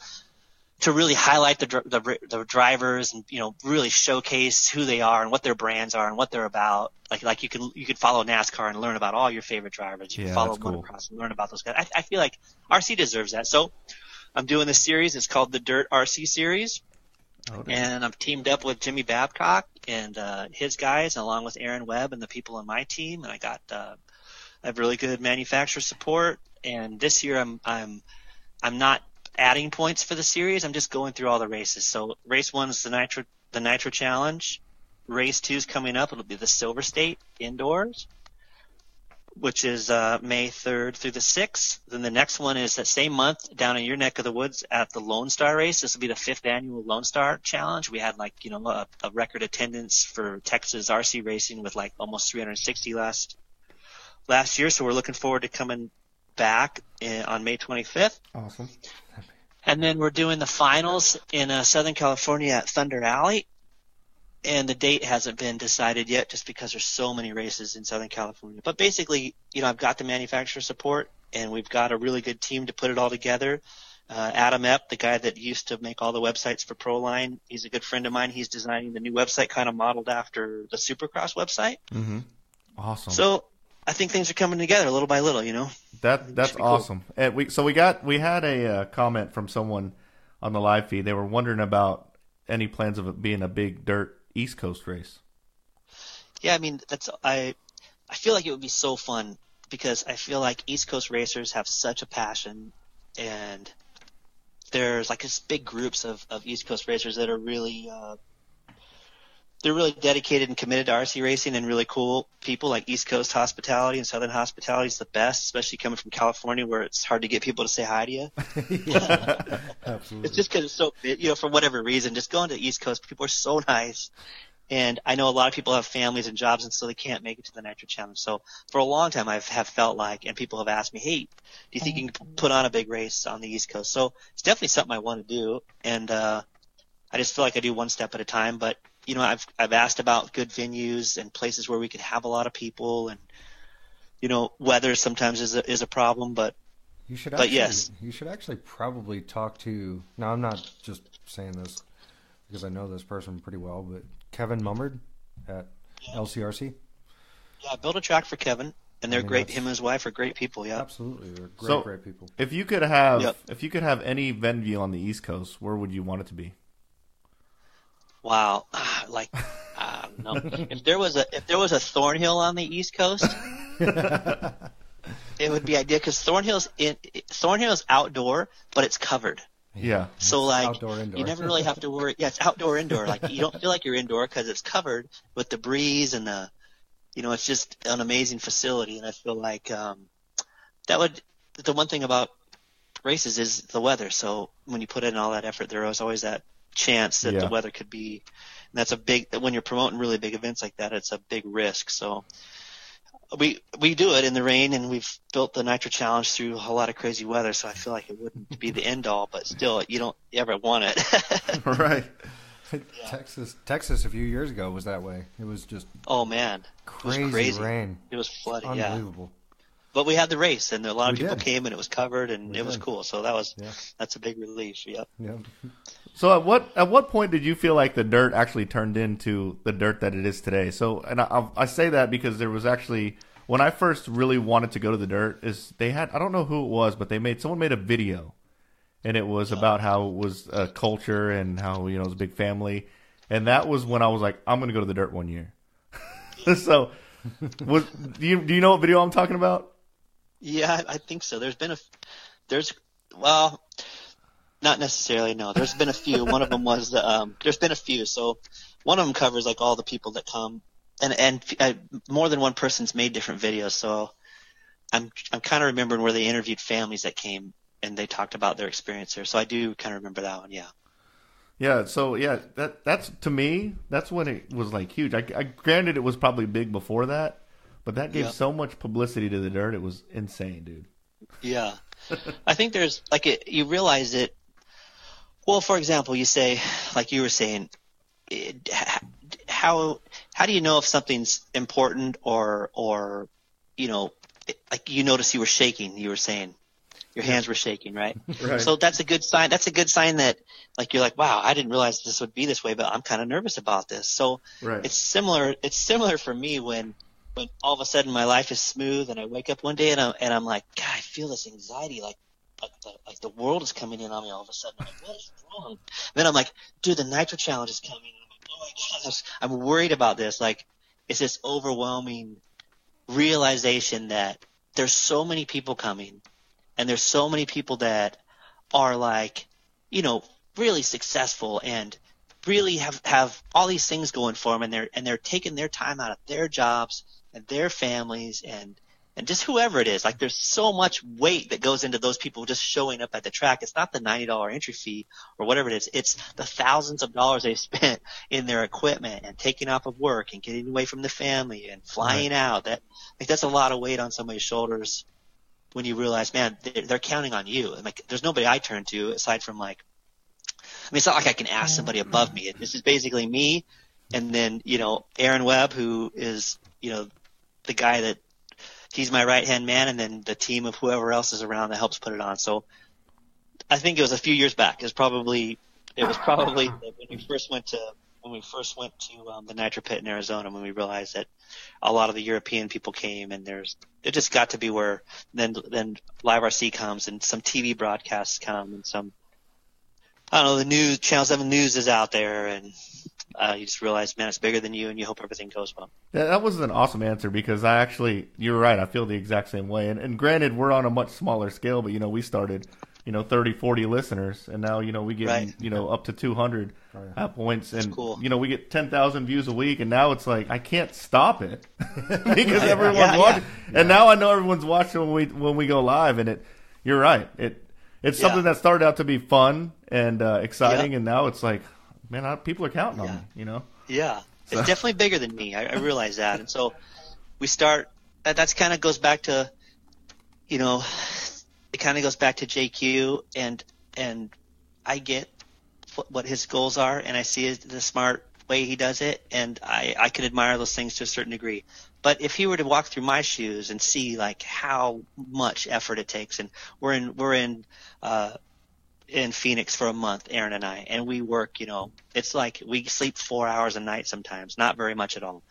to really highlight the, the the drivers and you know really showcase who they are and what their brands are and what they're about. Like like you can you could follow NASCAR and learn about all your favorite drivers. You Yeah, can follow cool. motocross and learn about those guys. I, I feel like RC deserves that. So I'm doing this series. It's called the Dirt RC Series, and I'm teamed up with Jimmy Babcock and uh, his guys, along with Aaron Webb and the people on my team. And I got uh, I have really good manufacturer support. And this year I'm I'm I'm not adding points for the series. I'm just going through all the races. So race one is the Nitro the Nitro Challenge. Race two is coming up. It'll be the Silver State indoors, which is uh, May 3rd through the 6th. Then the next one is that same month down in your neck of the woods at the Lone Star race. This will be the fifth annual Lone Star Challenge. We had like you know a, a record attendance for Texas RC racing with like almost 360 last last year. So we're looking forward to coming back in, on May 25th. awesome. And then we're doing the finals in uh, Southern California at Thunder Alley. And the date hasn't been decided yet just because there's so many races in Southern California. But basically, you know, I've got the manufacturer support and we've got a really good team to put it all together. Uh, Adam Epp, the guy that used to make all the websites for Proline, he's a good friend of mine. He's designing the new website kind of modeled after the Supercross website. Mm-hmm. Awesome. So I think things are coming together little by little, you know? That that's should be cool. awesome. And we so we got we had a uh, comment from someone on the live feed. They were wondering about any plans of it being a big dirt East Coast race. Yeah, I mean that's I I feel like it would be so fun because I feel like East Coast racers have such a passion and there's like this big groups of, of East Coast racers that are really uh, they're really dedicated and committed to RC racing and really cool people like East Coast hospitality and Southern hospitality is the best, especially coming from California where it's hard to get people to say hi to you. Absolutely. It's just because it's so, you know, for whatever reason, just going to the East Coast, people are so nice. And I know a lot of people have families and jobs, and so they can't make it to the Nitro Challenge. So for a long time, I've have felt like, and people have asked me, "Hey, do you think you can put on a big race on the East Coast?" So it's definitely something I want to do, and uh, I just feel like I do one step at a time. But you know, I've I've asked about good venues and places where we could have a lot of people, and you know, weather sometimes is a, is a problem, but You should But actually, yes. you should actually probably talk to. Now, I'm not just saying this because I know this person pretty well, but Kevin Mummard at LCRC. yeah, build a track for Kevin, and they're I mean, great. that's- Him and his wife are great people. Yeah. Absolutely, they're great, So- great people. If you could have Yep. if you could have any venue on the East Coast, where would you want it to be? Wow, like I don't know. if there was a if there was a Thornhill on the East Coast, it would be ideal because Thornhill's in Thornhill's outdoor, but it's covered. Yeah. So like outdoor, indoor. you never really have to worry. Yeah, it's outdoor indoor. Like you don't feel like you're indoor because it's covered with the breeze and the, you know, it's just an amazing facility. And I feel like um, that would the one thing about races is the weather. So when you put in all that effort, there is always that chance that Yeah. the weather could be. And that's a big when you're promoting really big events like that. It's a big risk. So we we do it in the rain, and we've built the Nitro Challenge through a lot of crazy weather. So I feel like it wouldn't be the end all, but still, you don't ever want it. right. Texas, Texas, a few years ago was that way. It was just oh man, crazy, it was crazy. rain, It was flooded. Yeah, unbelievable. But we had the race, and a lot of We people did. came, and it was covered, and We it was cool. So that was Yeah. that's a big relief. Yep. Yeah. So at what at what point did you feel like the dirt actually turned into the dirt that it is today? So and I, I say that because there was actually when I first really wanted to go to the dirt is they had I don't know who it was but they made someone made a video and it was about how it was a culture and how you know it was a big family and that was when I was like I'm going to go to the dirt one year. so was do you do you know what video I'm talking about? Yeah, I, think so. There's been a, there's, well, not necessarily. No, there's been a few. one of them was the, um, there's been a few. So one of them covers like all the people that come, and and uh, more than one person's made different videos. So I'm I'm kind of remembering where they interviewed families that came and they talked about their experience there. So I do kind of remember that one. Yeah. Yeah, so yeah, that that's to me that's when it was like huge. I, I granted it was probably big before that, but that gave Yeah. so much publicity to the dirt. It was insane, dude. Yeah. I think there's like it, you realize it. Well, for example, you say, like you were saying, it, how how do you know if something's important or or you know it- like you notice you were shaking. You were saying your hands were shaking, right? Right. So that's a good sign. That's a good sign that like you're like, wow, I didn't realize this would be this way, but I'm kind of nervous about this. So Right. it's similar. It's similar for me when all of a sudden my life is smooth and I wake up one day and I'm and I'm like, God, I feel this anxiety, like like the like the world is coming in on me all of a sudden. Like, what is wrong? And Then I'm like, dude, the Nitro Challenge is coming. I'm like, oh my gosh, I'm worried about this. Like, it's this overwhelming realization that there's so many people coming, and there's so many people that are like, you know, really successful and really have have all these things going for them, and they're and they're taking their time out of their jobs and their families and and just whoever it is. Like there's so much weight that goes into those people just showing up at the track. It's not the ninety dollar entry fee or whatever it is. It's the thousands of dollars they've spent in their equipment and taking off of work and getting away from the family and flying out. That like that's a lot of weight on somebody's shoulders when you realize, man, they're, they're counting on you. And like, there's nobody I turn to aside from like, I mean, it's not like I can ask somebody above me. This is basically me, and then you know Aaron Webb, who is you know the guy that he's my right hand man, and then the team of whoever else is around that helps put it on. So I think it was a few years back. It was probably it was probably when we first went to when we first went to um, the Nitro Pit in Arizona when we realized that a lot of the European people came and there's it just got to be where then then live RC comes and some TV broadcasts come and some I don't know the news Channel Seven News is out there and uh, you just realize man it's bigger than you and you hope everything goes well. Yeah, that was an awesome answer because I actually, you're right. I feel the exact same way. And, and granted, we're on a much smaller scale, but you know, we started, you know, 30, 40 listeners, and now you know we get Right. you know up to 200 at points, and cool. you know we get 10,000 views a week, and now it's like I can't stop it because everyone's Yeah, yeah. watching. And now I know everyone's watching when we when we go live, and it, you're right. It it's Yeah. something that started out to be fun and uh, exciting, Yeah. and now it's like, man, I, people are counting on me. You know. Yeah, So- it's definitely bigger than me. I, I realize that, and so we start. That that's kind of goes back to, you know, it kind of goes back to JQ, and and I get what, what his goals are, and I see the smart way he does it, and I I can admire those things to a certain degree. But if he were to walk through my shoes and see like how much effort it takes, and we're in we're in uh, in Phoenix for a month, Aaron and I, and we work, you know, it's like we sleep four hours a night sometimes, not very much at all.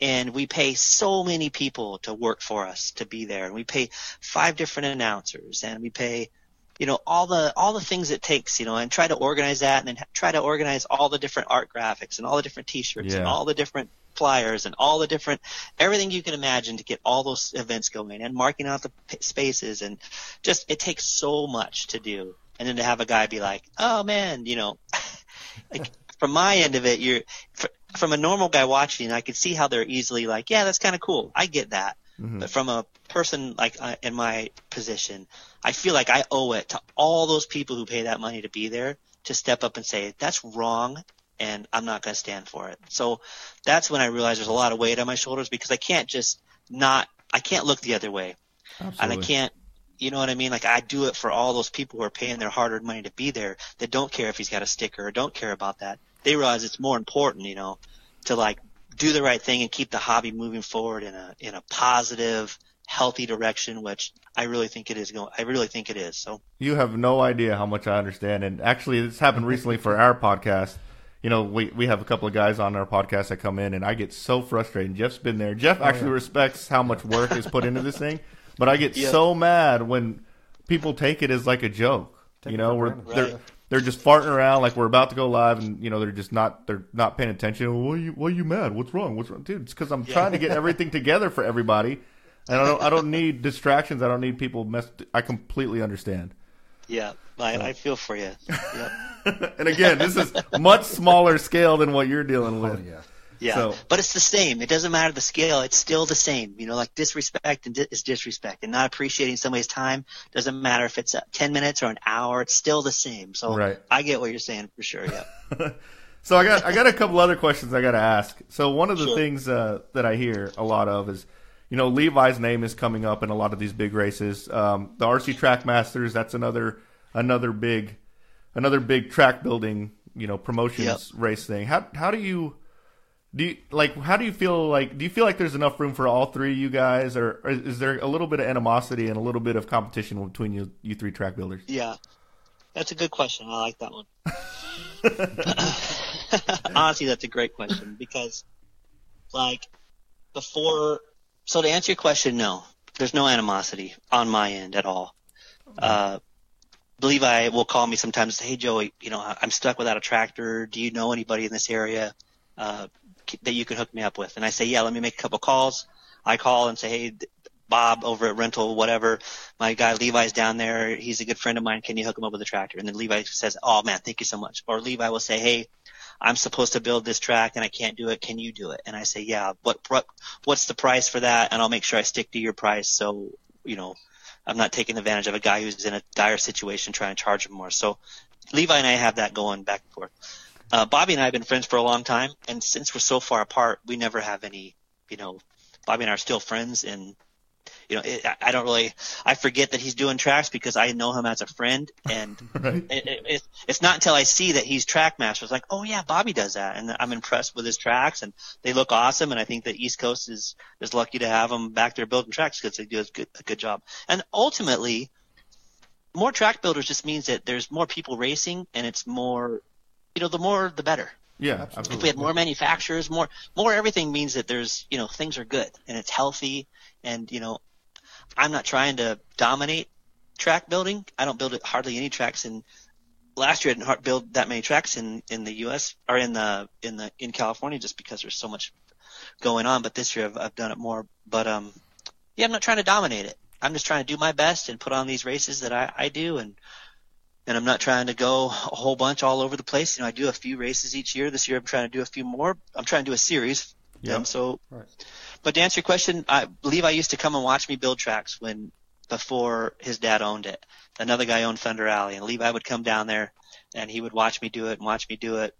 And we pay so many people to work for us to be there. And we pay five different announcers and we pay, you know all the all the things it takes you know and try to organize that and then try to organize all the different art graphics and all the different t-shirts and all the different flyers and all the different everything you can imagine to get all those events going and marking out the spaces and just it takes so much to do and then to have a guy be like oh man you know like from my end of it you're fr- from a normal guy watching i could see how they're easily like yeah that's kind of cool. I get that. But from a person like uh, in my position i feel like i owe it to all those people who pay that money to be there to step up and say that's wrong and i'm not going to stand for it. So that's when i realized there's a lot of weight on my shoulders because i can't just not i can't look the other way. And I can't, you know what I mean? Like I do it for all those people who are paying their hard-earned money to be there that don't care if he's got a sticker or don't care about that. They realize it's more important, you know, to like do the right thing and keep the hobby moving forward in a in a positive, healthy direction, which I really think it is going. I really think it is. So You have no idea how much I understand. And actually, this happened recently for our podcast. You know, we, we have a couple of guys on our podcast that come in, and I get so frustrated. Jeff's been there. Jeff oh, actually respects how much work is put into this thing, but I get Yeah. so mad when people take it as like a joke. Take you know, for where granted. they're Right. they're just farting around like we're about to go live, and you know they're just not they're not paying attention. Well, What are you What are you mad? What's wrong? What's wrong, dude? It's because I'm trying to get everything together for everybody, and I don't I don't need distractions. I don't need people mess. I completely understand. yeah, I, I feel for you. Yep. and again, this is much smaller scale than what you're dealing Oh, with. yeah. Yeah, So- but it's the same. It doesn't matter the scale. It's still the same. You know, like disrespect and di- is disrespect, and not appreciating somebody's time doesn't matter if it's uh, ten minutes or an hour. It's still the same. So Right. I get what you're saying for sure. Yeah. So I got I got a couple other questions I got to ask. So one of the Sure. things uh, that I hear a lot of is, you know, Levi's name is coming up in a lot of these big races. Um, the RC Track Masters, that's another another big another big track building, you know, promotions race thing. How how do you do you, like how do you feel like do you feel like there's enough room for all three of you guys or, or is there a little bit of animosity and a little bit of competition between you you three track builders? Yeah, that's a good question. I like that one. Honestly, that's a great question because, like, before. So to answer your question, no, there's no animosity on my end at all. Uh, Levi will call me sometimes. Hey, Joey, you know I- I'm stuck without a tractor. Do you know anybody in this area uh, that you can hook me up with? And I say, yeah. Let me make a couple calls. I call and say, hey, Bob over at Rental, whatever my guy Levi's down there. He's a good friend of mine. Can you hook him up with a tractor? And then Levi says, "Oh man, thank you so much." Or Levi will say, "Hey, I'm supposed to build this track and I can't do it. Can you do it?" And I say, "Yeah. What what what's the price for that?" And I'll make sure I stick to your price. So you know, I'm not taking advantage of a guy who's in a dire situation trying to charge him more. So Levi and I have that going back and forth. Uh, Bobby and I have been friends for a long time, and since we're so far apart, we never have any. You know, Bobby and I are still friends, and you know, it, I- don't really, I forget that he's doing tracks because I know him as a friend, and Right. it, it, it, it's not until I see that he's track master. It's like, oh yeah, Bobby does that, and I'm impressed with his tracks, and they look awesome, and I think that East Coast is is lucky to have them back there building tracks because they do a good, a good job. And ultimately, more track builders just means that there's more people racing, and it's more, you know, the more the better Yeah, absolutely. if we absolutely. had more manufacturers, more more everything means that there's you know things are good and it's healthy and you know I'm not trying to dominate track building. I don't build hardly any tracks in last year I didn't build that many tracks in in the US or in the in the in California just because there's so much going on but this year I've, I've done it more but um yeah I'm not trying to dominate it. I'm just trying to do my best and put on these races that I, I do and and I'm not trying to go a whole bunch all over the place. You know, I do a few races each year. This year, I'm trying to do a few more. I'm trying to do a series. Yeah. And so, Right. but to answer your question, I believe I used to come and watch me build tracks when before his dad owned it. Another guy owned Thunder Alley, and Levi would come down there, and he would watch me do it and watch me do it.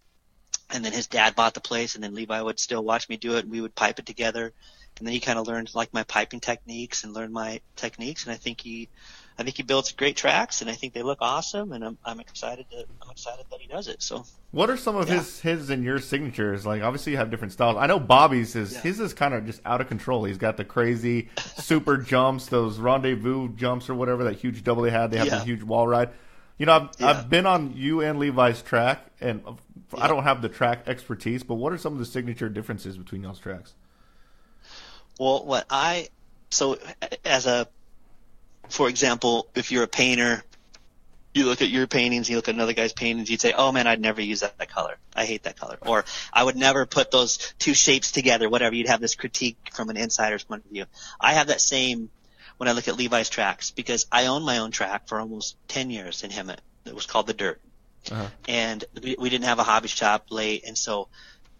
And then his dad bought the place, and then Levi would still watch me do it, and we would pipe it together. And then he kind of learned like my piping techniques and learned my techniques, and I think he, I think he builds great tracks, and I think they look awesome, and I'm I'm excited to I'm excited that he does it. So What are some of Yeah. his his and your signatures? Like obviously you have different styles. I know Bobby's is Yeah. his is kind of just out of control. He's got the crazy super jumps, those rendezvous jumps or whatever that huge double they had. They have Yeah. the huge wall ride. You know, I've. I've been on you and Levi's track, and I don't have the track expertise. But what are some of the signature differences between y'all's tracks? Well, what I so as a for example, if you're a painter you look at your paintings, you look at another guy's paintings, you'd say, "Oh man, I'd never use that, that color. I hate that color," or "I would never put those two shapes together." Whatever. You'd have this critique from an insider's point of view. I have that same when I look at Levi's tracks because I owned my own track for almost ten years in Hemet. It was called the Dirt, Uh-huh. and we, we didn't have a hobby shop late, and so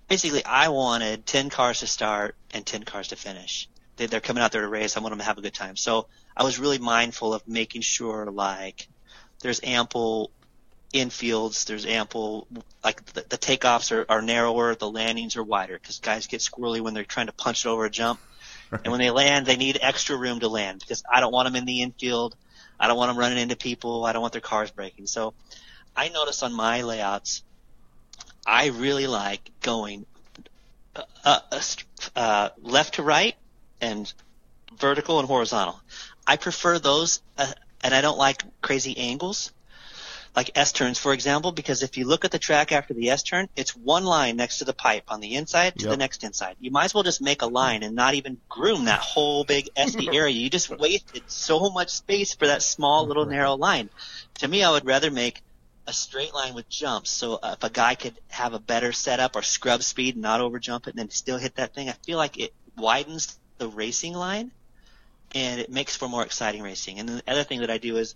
basically I wanted ten cars to start and ten cars to finish. They, they're coming out there to race. I want them to have a good time. So I was really mindful of making sure like there's ample infields, there's ample like the, the takeoffs are, are narrower, the landings are wider because guys get squirrely when they're trying to punch it over a jump. And when they land, they need extra room to land because I don't want them in the infield. I don't want them running into people. I don't want their cars breaking. So I notice on my layouts, I really like going uh, uh, uh, left to right and vertical and horizontal. I prefer those, uh, and I don't like crazy angles, like S turns, for example, because if you look at the track after the S turn, it's one line next to the pipe on the inside to Yep. the next inside. You might as well just make a line and not even groom that whole big SD area. You just wasted so much space for that small little narrow line. To me, I would rather make a straight line with jumps. So uh, if a guy could have a better setup or scrub speed and not over jump it and then still hit that thing, I feel like it widens the racing line and it makes for more exciting racing. And the other thing that I do is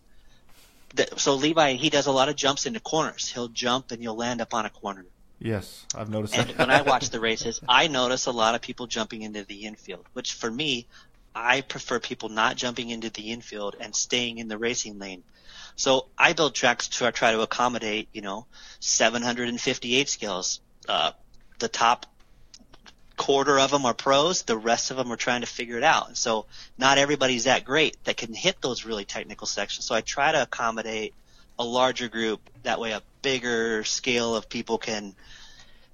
that, so Levi, he does a lot of jumps into corners. He'll jump and you'll land up on a corner. Yes, I've noticed that. And that. when I watch the races, I notice a lot of people jumping into the infield, which for me, I prefer people not jumping into the infield and staying in the racing lane. So I build tracks to try to accommodate, you know, 758 skills. Uh, the top quarter of them are pros. The rest of them are trying to figure it out. And so not everybody's that great that can hit those really technical sections. So I try to accommodate a larger group. That way a bigger scale of people can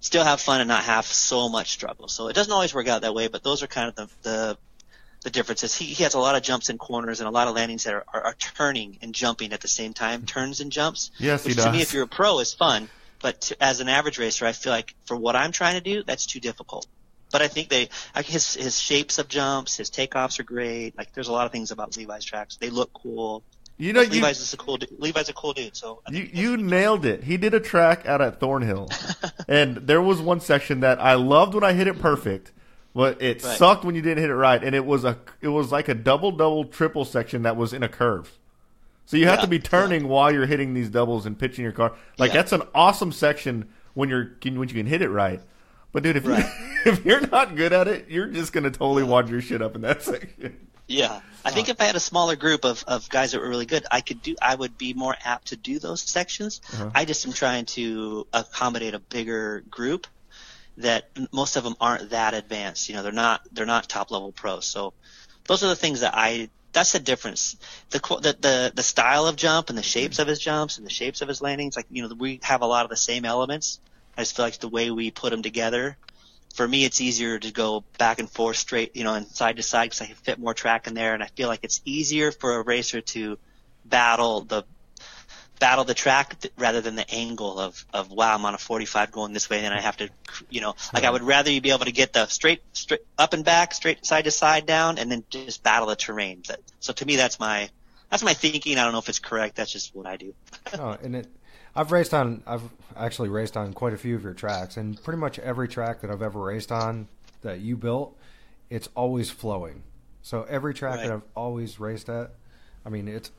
still have fun and not have so much struggle. So it doesn't always work out that way, but those are kind of the, the, the differences. He, he has a lot of jumps in corners and a lot of landings that are, are, are turning and jumping at the same time, turns and jumps. Yes, he which to me, if you're a pro, is fun. But to, as an average racer, I feel like for what I'm trying to do, that's too difficult. But I think they, like his his shapes of jumps, his takeoffs are great. Like there's a lot of things about Levi's tracks. They look cool. You know, you, Levi's is a cool. du- Levi's a cool dude. So You you nailed it. He did a track out at Thornhill, and there was one section that I loved when I hit it perfect, but it Right. sucked when you didn't hit it right. And it was a it was like a double double triple section that was in a curve. So you have Yeah, to be turning while you're hitting these doubles and pitching your car. Like Yeah. that's an awesome section when you're when you can hit it right. But dude, if Right. you, if you're not good at it, you're just gonna totally wad your shit up in that section. Yeah, I think uh. if I had a smaller group of, of guys that were really good, I could do. I would be more apt to do those sections. Uh-huh. I just am trying to accommodate a bigger group that most of them aren't that advanced. You know, they're not they're not top level pros. So those are the things that I. That's the difference. The, the the the style of jump and the shapes mm. of his jumps and the shapes of his landings. Like you know, we have a lot of the same elements. I just feel like the way we put them together for me, it's easier to go back and forth straight, you know, and side to side because I can fit more track in there, and I feel like it's easier for a racer to battle the battle the track th- rather than the angle of of wow, I'm on a 45 going this way, and I have to, you know, like I uh-huh. would rather you be able to get the straight straight up and back, straight side to side down, and then just battle the terrain. That, so to me, that's my that's my thinking. I don't know if it's correct. That's just what I do. Oh, and it, I've raced on. I've actually raced on quite a few of your tracks, and pretty much every track that I've ever raced on that you built, it's always flowing. So every track Right. that I've always raced at, I mean, it's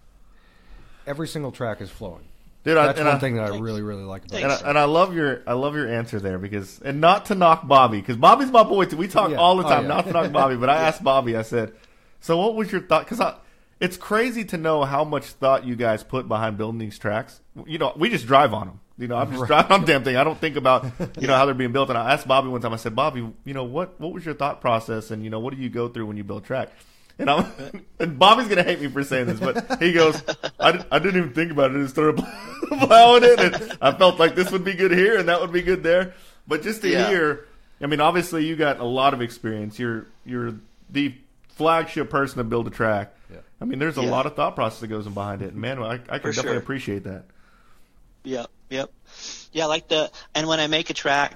every single track is flowing. Dude, I, That's and one I- thing that I really, really like about And it. I, and I love your I love your answer there because and not to knock Bobby because Bobby's my boy too. We talk Yeah. all the Oh, time. yeah. Not to knock Bobby, but I asked Bobby. I said, "So what was your thought?" Because I, it's crazy to know how much thought you guys put behind building these tracks. You know, we just drive on them. You know, I'm just driving on the damn thing. I don't think about you know how they're being built. And I asked Bobby one time. I said, "Bobby, you know what what was your thought process? And you know what do you go through when you build track?" And I'm and Bobby's gonna hate me for saying this, but he goes, I, di- I didn't even think about it. I just started plowing it, and I felt like this would be good here and that would be good there. But just to Yeah. hear, I mean, obviously you got a lot of experience. You're you're the flagship person to build a track. Yeah. I mean, there's a Yeah. lot of thought process that goes in behind it. And man, I, I can For definitely sure. appreciate that. Yep, yep. Yeah, like the and when I make a track,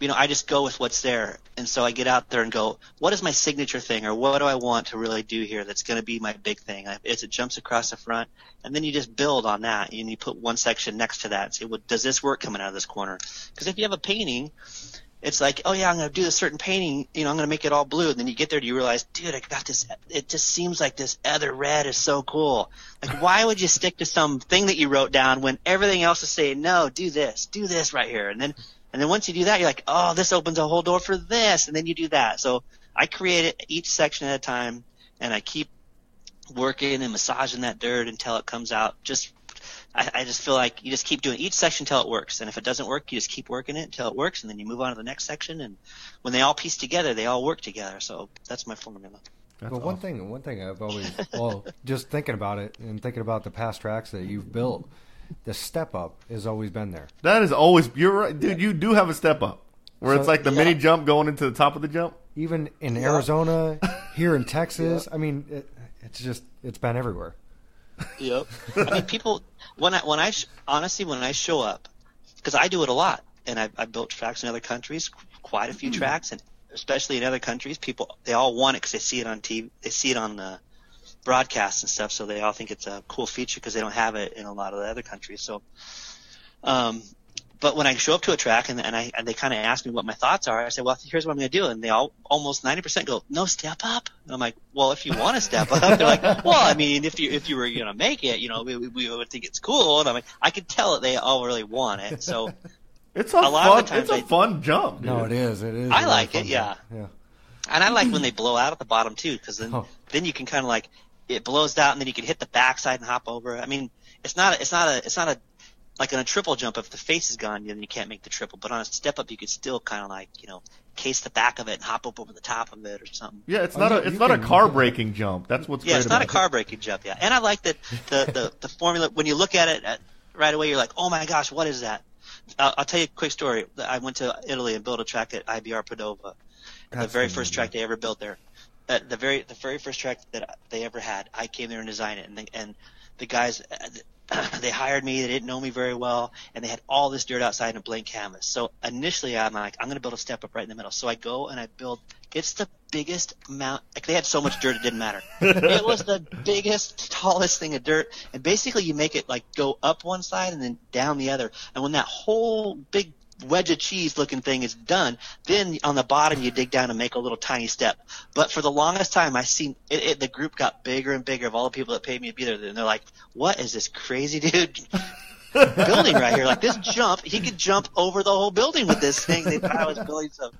you know, I just go with what's there. And so I get out there and go, what is my signature thing or what do I want to really do here that's going to be my big thing? As it jumps across the front and then you just build on that and you put one section next to that and say, well, does this work coming out of this corner? Because if you have a painting, it's like, oh yeah, I'm going to do a certain painting, you know, I'm going to make it all blue. And then you get there and you realize, dude, I got this, it just seems like this other red is so cool. Like, why would you stick to some thing that you wrote down when everything else is saying, no, do this, do this right here. And then and then once you do that, you're like, oh, this opens a whole door for this. And then you do that. So I create it each section at a time and I keep working and massaging that dirt until it comes out. Just, I, I just feel like you just keep doing each section until it works. And if it doesn't work, you just keep working it until it works. And then you move on to the next section. And when they all piece together, they all work together. So that's my formula. That's well, one thing, one thing I've always, well, just thinking about it and thinking about the past tracks that you've built, the step up has always been there. That is always you're right, dude. You do have a step up where so, it's like the yeah. mini jump going into the top of the jump. Even in yeah. Arizona, here in Texas, yeah. I mean, it, it's just it's been everywhere. Yep. I mean, people when I when I honestly when I show up because I do it a lot and I've, I've built tracks in other countries, quite a few mm-hmm. tracks, and especially in other countries, people they all want it because they see it on TV, they see it on the broadcasts and stuff, so they all think it's a cool feature because they don't have it in a lot of the other countries. So, um, but when I show up to a track and, and I and they kind of ask me what my thoughts are, I say, well, here's what I'm going to do, and they all almost 90% go, no step up. And I'm like, well, if you want to step up, they're like, well, I mean, if you if you were going to make it, you know, we, we would think it's cool. And I'm like, I could tell that they all really want it. So. It's a, a fun. it's a I, fun jump. Dude. No, it is. It is. I like it. Yeah. Yeah. And I like when they blow out at the bottom too, because then oh. then you can kind of like it blows out and then you can hit the backside and hop over. I mean, it's not a, it's not a it's not a like on a triple jump if the face is gone then you can't make the triple. But on a step up you could still kind of like you know case the back of it and hop up over the top of it or something. Yeah, it's not a it's not a car breaking jump. That's what's yeah, it's not a car breaking jump. Yeah, and I like that the the the formula when you look at it at, right away you're like, oh my gosh, what is that? I'll, I'll tell you a quick story. I went to Italy and built a track at IBR Padova, the very first track they ever built there uh, the very the very first track that they ever had. I came there and designed it, and the, and the guys uh, they hired me. They didn't know me very well, and they had all this dirt outside in a blank canvas. So initially, I'm like, I'm going to build a step up right in the middle. So I go and I build. It's the biggest amount. Like they had so much dirt, it didn't matter. it was the biggest, tallest thing of dirt, and basically you make it like go up one side and then down the other. And when that whole big wedge of cheese looking thing is done, then on the bottom you dig down and make a little tiny step. But for the longest time, I seen it, it, the group got bigger and bigger of all the people that paid me to be there, and they're like, "What is this crazy dude?" building right here, like this jump, he could jump over the whole building with this thing. They thought I was building some.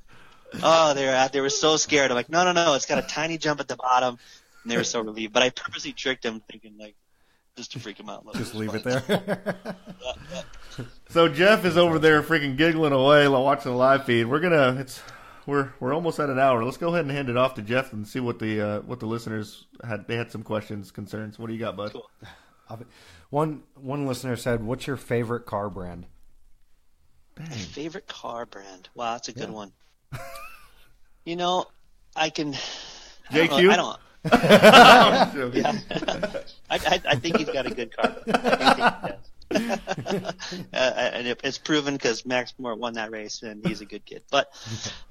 Oh, they were out. They were so scared. I'm like, no, no, no. It's got a tiny jump at the bottom, and they were so relieved. But I purposely tricked them, thinking like, just to freak him out. Just leave it there. yeah, yeah. So Jeff is over there freaking giggling away watching the live feed. We're gonna it's we're we're almost at an hour. Let's go ahead and hand it off to Jeff and see what the uh, what the listeners had. They had some questions, concerns. What do you got, bud? Cool. One one listener said, "What's your favorite car brand?" Dang. favorite car brand? Wow, that's a good yeah. one. you know, I can. JQ. I don't. I don't yeah. I, I, I, think he's got a good car. uh, and it, it's proven because Max Moore won that race, and he's a good kid. But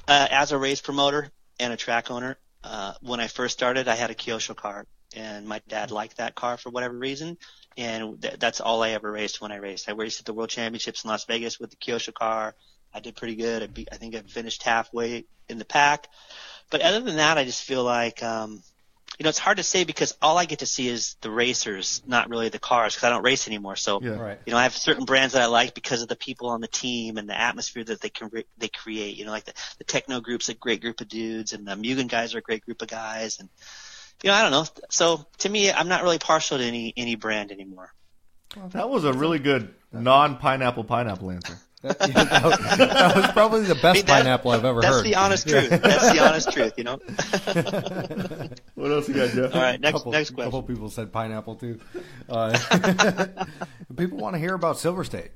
uh, as a race promoter and a track owner, uh, when I first started, I had a Kyosho car, and my dad liked that car for whatever reason, and th- that's all I ever raced when I raced. I raced at the World Championships in Las Vegas with the Kyosho car. I did pretty good. I, be- I think I finished halfway in the pack. But other than that, I just feel like um, you know, it's hard to say because all I get to see is the racers, not really the cars, because I don't race anymore. So, yeah. right. you know, I have certain brands that I like because of the people on the team and the atmosphere that they can re- they create. You know, like the, the Tekno group's a great group of dudes, and the Mugen guys are a great group of guys, and you know, I don't know. So to me, I'm not really partial to any any brand anymore. That was a really good non pineapple pineapple answer. That, yeah, that, was, that, was, probably the best I mean, that, pineapple I've ever that's heard. That's the honest truth. That's the honest truth, you know. what else you got, Jeff? All right, next couple, next question. A couple people said pineapple too. Uh, people want to hear about Silver State.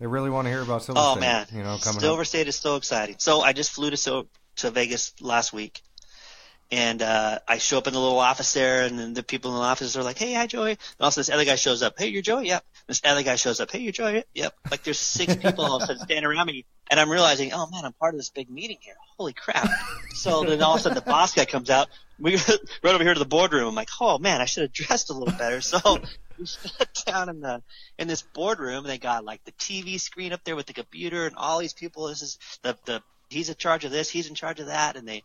They really want to hear about Silver oh, State. Oh man, you know, coming Silver up. State is so exciting. So I just flew to so, to Vegas last week, and uh, I show up in the little office there, and then the people in the office are like, "Hey, hi, Joey." And also this other guy shows up. Hey, you're Joey. Yep. This other guy shows up. Hey, you're Joey. Yep. Like there's six people all of a sudden standing around me, and I'm realizing, oh man, I'm part of this big meeting here. Holy crap! So then all of a sudden the boss guy comes out. We run over here to the boardroom. I'm like, oh man, I should have dressed a little better. So we sat down in the in this boardroom. And they got like the TV screen up there with the computer and all these people. This is the the he's in charge of this. He's in charge of that, and they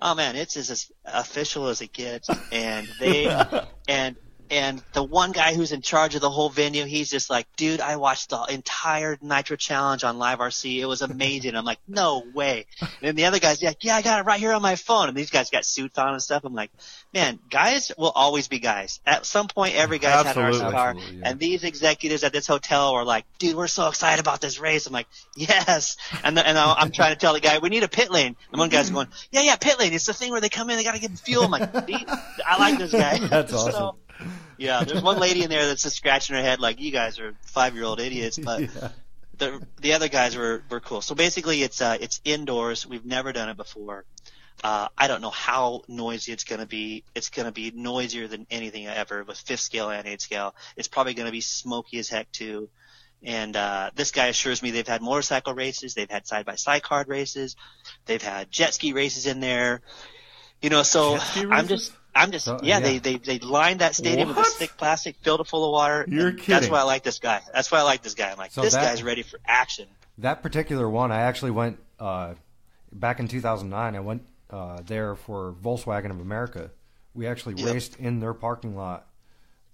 oh man, it's as official as it gets. And they, and, and the one guy who's in charge of the whole venue, he's just like, dude, I watched the entire Nitro Challenge on Live RC. It was amazing. I'm like, no way. And the other guy's like, yeah, I got it right here on my phone. And these guys got suits on and stuff. I'm like, man, guys will always be guys. At some point, every guy's had an RC car. Yeah. And these executives at this hotel were like, dude, we're so excited about this race. I'm like, yes. And, the, and I'm trying to tell the guy, we need a pit lane. And one guy's going, yeah, yeah, pit lane. It's the thing where they come in, they got to give them fuel. I'm like, I like this guy. That's So, awesome. Yeah, there's one lady in there that's just scratching her head like, you guys are five year old idiots. But the the other guys were were cool. So basically, it's uh it's indoors. We've never done it before. Uh, I don't know how noisy it's going to be. It's going to be noisier than anything ever with fifth scale and eighth scale. It's probably going to be smoky as heck too. And uh, this guy assures me they've had motorcycle races, they've had side by side card races, they've had jet ski races in there. You know, so I'm just, I'm just, So- yeah, yeah. They, they they lined that stadium with What? a thick plastic, filled it full of water. You're and That's why I like this guy. That's why I like this guy. I'm like, So this that- guy's ready for action. That particular one, I actually went uh, back in 2009. I went uh, there for Volkswagen of America. We actually Yep. raced in their parking lot,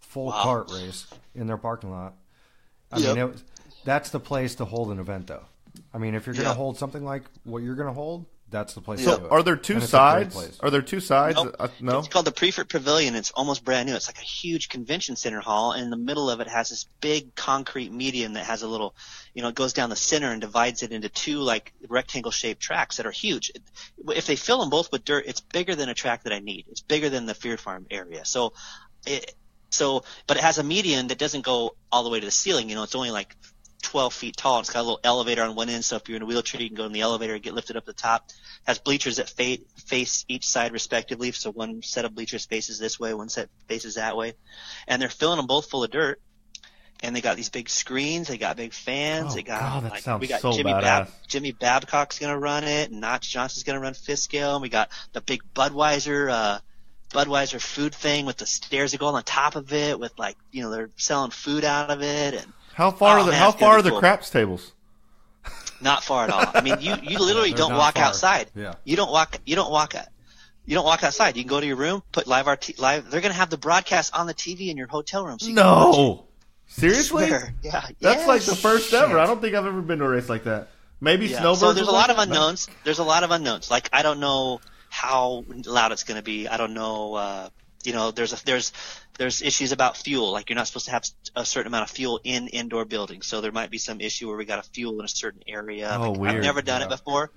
full Wow. cart race in their parking lot. I Yep. mean, it was, that's the place to hold an event, though. I mean, if you're going to Yep. hold something like what you're going to hold, that's the place to So do are there two And it's a great sides? Are there two sides? Nope. Uh, no. It's called the Prefert Pavilion. It's almost brand new. It's like a huge convention center hall, and in the middle of it has this big concrete median that has a little, you know, it goes down the center and divides it into two like rectangle shaped tracks that are huge. If they fill them both with dirt, it's bigger than a track that I need. It's bigger than the Fear Farm area. So, it, so, but it has a median that doesn't go all the way to the ceiling. You know, it's only like 12 feet tall. It's got a little elevator on one end, so if you're in a wheelchair, you can go in the elevator and get lifted up to the top. Has bleachers that fa- face each side respectively, so one set of bleachers faces this way, one set faces that way, and they're filling them both full of dirt. And they got these big screens, they got big fans, Oh, they got God, that like we got so Jimmy badass. Jimmy Babcock's gonna run it, and Notch Johnson's gonna run fifth scale, and we got the big Budweiser uh Budweiser food thing with the stairs that go on top of it, with like you know they're selling food out of it, and How far Oh, are the man, How far are the cool. craps tables? not far at all. I mean, you you literally They're don't walk far. outside. Yeah. You don't walk. You don't walk. You don't walk outside. You can go to your room, put live RT live. They're gonna have the broadcast on the TV in your hotel room. So you can watch it. No. Seriously? Yeah. That's yes. like the first ever. I don't think I've ever been to a race like that. Maybe Yeah. snowbirds. So there's a lot like of that? unknowns. There's a lot of unknowns. Like I don't know how loud it's going to be. I don't know. Uh, you know, there's a, there's there's issues about fuel. Like you're not supposed to have a certain amount of fuel in indoor buildings. So there might be some issue where we got to fuel in a certain area. Oh, Like, weird. I've never done it before.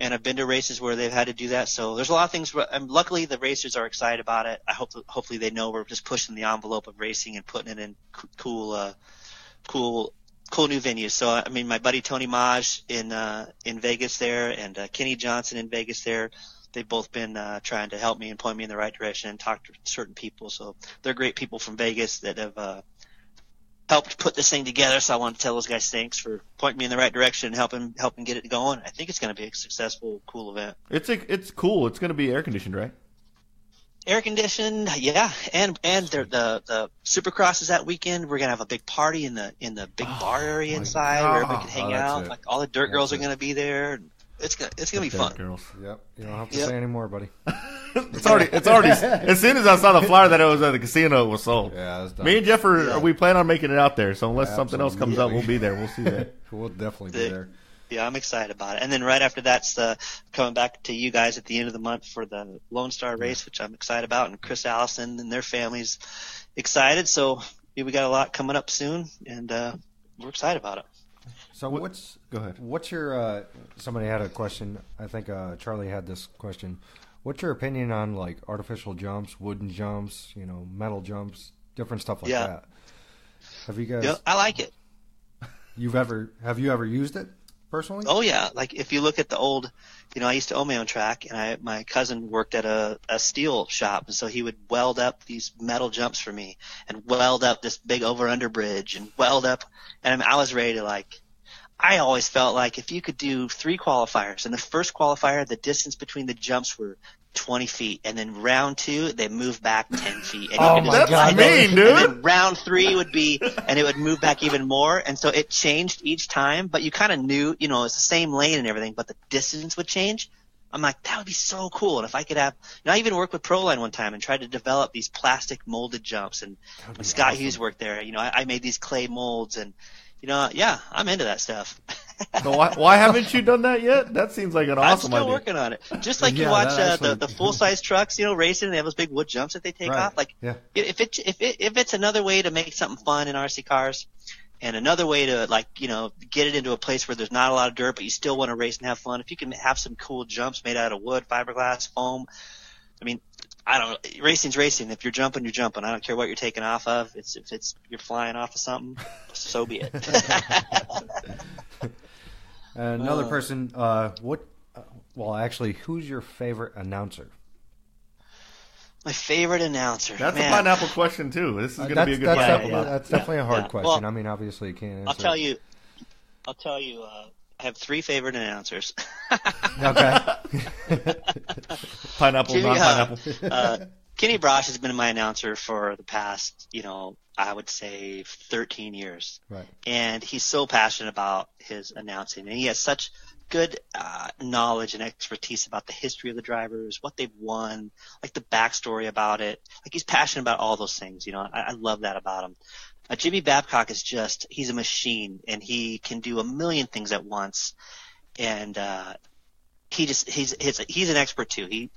And I've been to races where they've had to do that. So there's a lot of things. Where, and luckily, the racers are excited about it. I hope, hopefully, they know we're just pushing the envelope of racing and putting it in c- cool, uh, cool cool new venues. So I mean, my buddy Tony Maj in uh, in Vegas there, and uh, Kenny Johnson in Vegas there. They've both been uh, trying to help me and point me in the right direction and talk to certain people. So they're great people from Vegas that have uh, helped put this thing together. So I want to tell those guys thanks for pointing me in the right direction and helping helping get it going. I think it's going to be a successful, cool event. It's a, it's cool. It's going to be air conditioned, right? Air conditioned, yeah, and and the the the Supercross is that weekend. We're gonna have a big party in the in the big bar area inside where everybody God. can hang Oh, out. it. Like all the dirt girls are gonna be there. and It's gonna it's gonna be fun. Girls. Yep. You don't have to Yep. say anymore, buddy. It's already. It's already. as soon as I saw the flyer that it was at the casino, it was sold. Yeah, that's done. Me and Jeff are, Yeah. we plan on making it out there. So unless something else comes up, we'll be there. We'll see that. We'll definitely be The- there. Yeah, I'm excited about it. And then right after that's the coming back to you guys at the end of the month for the Lone Star race, which I'm excited about, and Chris Allison and their families excited. So we got a lot coming up soon, and uh, we're excited about it. So what's Go ahead. what's your uh, somebody had a question. I think uh, Charlie had this question. What's your opinion on like artificial jumps, wooden jumps, you know, metal jumps, different stuff like Yeah. that? Have you guys Yeah, I like it. you've ever have you ever used it personally? Oh yeah, like if you look at the old, you know, I used to own my own track, and I my cousin worked at a a steel shop, and so he would weld up these metal jumps for me, and weld up this big over under bridge, and weld up, and I was ready to like. I always felt like if you could do three qualifiers, and the first qualifier, the distance between the jumps were 20 feet, and then round two, they move back 10 feet. And Oh my God. mean, dude. And then round three would be, and it would move back even more, and so it changed each time, but you kind of knew, you know, it's the same lane and everything, but the distance would change. I'm like, that would be so cool. And if I could have, you know, I even worked with Proline one time and tried to develop these plastic molded jumps. And when Scott Hughes worked there, you know, I, I made these clay molds and, you know, yeah, I'm into that stuff. So why, why haven't you done that yet? That seems like an awesome. I'm still idea. working on it. Just like Yeah, you watch that uh, the, the full size trucks, you know, racing, they have those big wood jumps that they take Right. off. Like, Yeah. if it if it if it's another way to make something fun in RC cars, and another way to like you know get it into a place where there's not a lot of dirt, but you still want to race and have fun. If you can have some cool jumps made out of wood, fiberglass, foam, I mean, I don't know. Racing's racing. If you're jumping, you're jumping. I don't care what you're taking off of. It's if it's you're flying off of something, so be it. Another Uh. person. Uh, what? Uh, well, actually, who's your favorite announcer? My favorite announcer. That's Man. a pineapple question too. This is Uh, going to be a good that's, pineapple. yeah, battle. that's definitely a hard Yeah. question. Well, I mean, obviously, you can't answer. I'll tell you. I'll tell you. I have three favorite announcers. Okay. Pineapple, Jimmy, uh, non-pineapple. uh, Kenny Brosh has been my announcer for the past, you know, I would say 13 years. right. And he's so passionate about his announcing, and he has such good uh, knowledge and expertise about the history of the drivers, what they've won, like the backstory about it. Like he's passionate about all those things. You know, I, I love that about him. Uh, Jimmy Babcock is just, he's a machine and he can do a million things at once. And, uh, he just, he's, he's, he's an expert too. He,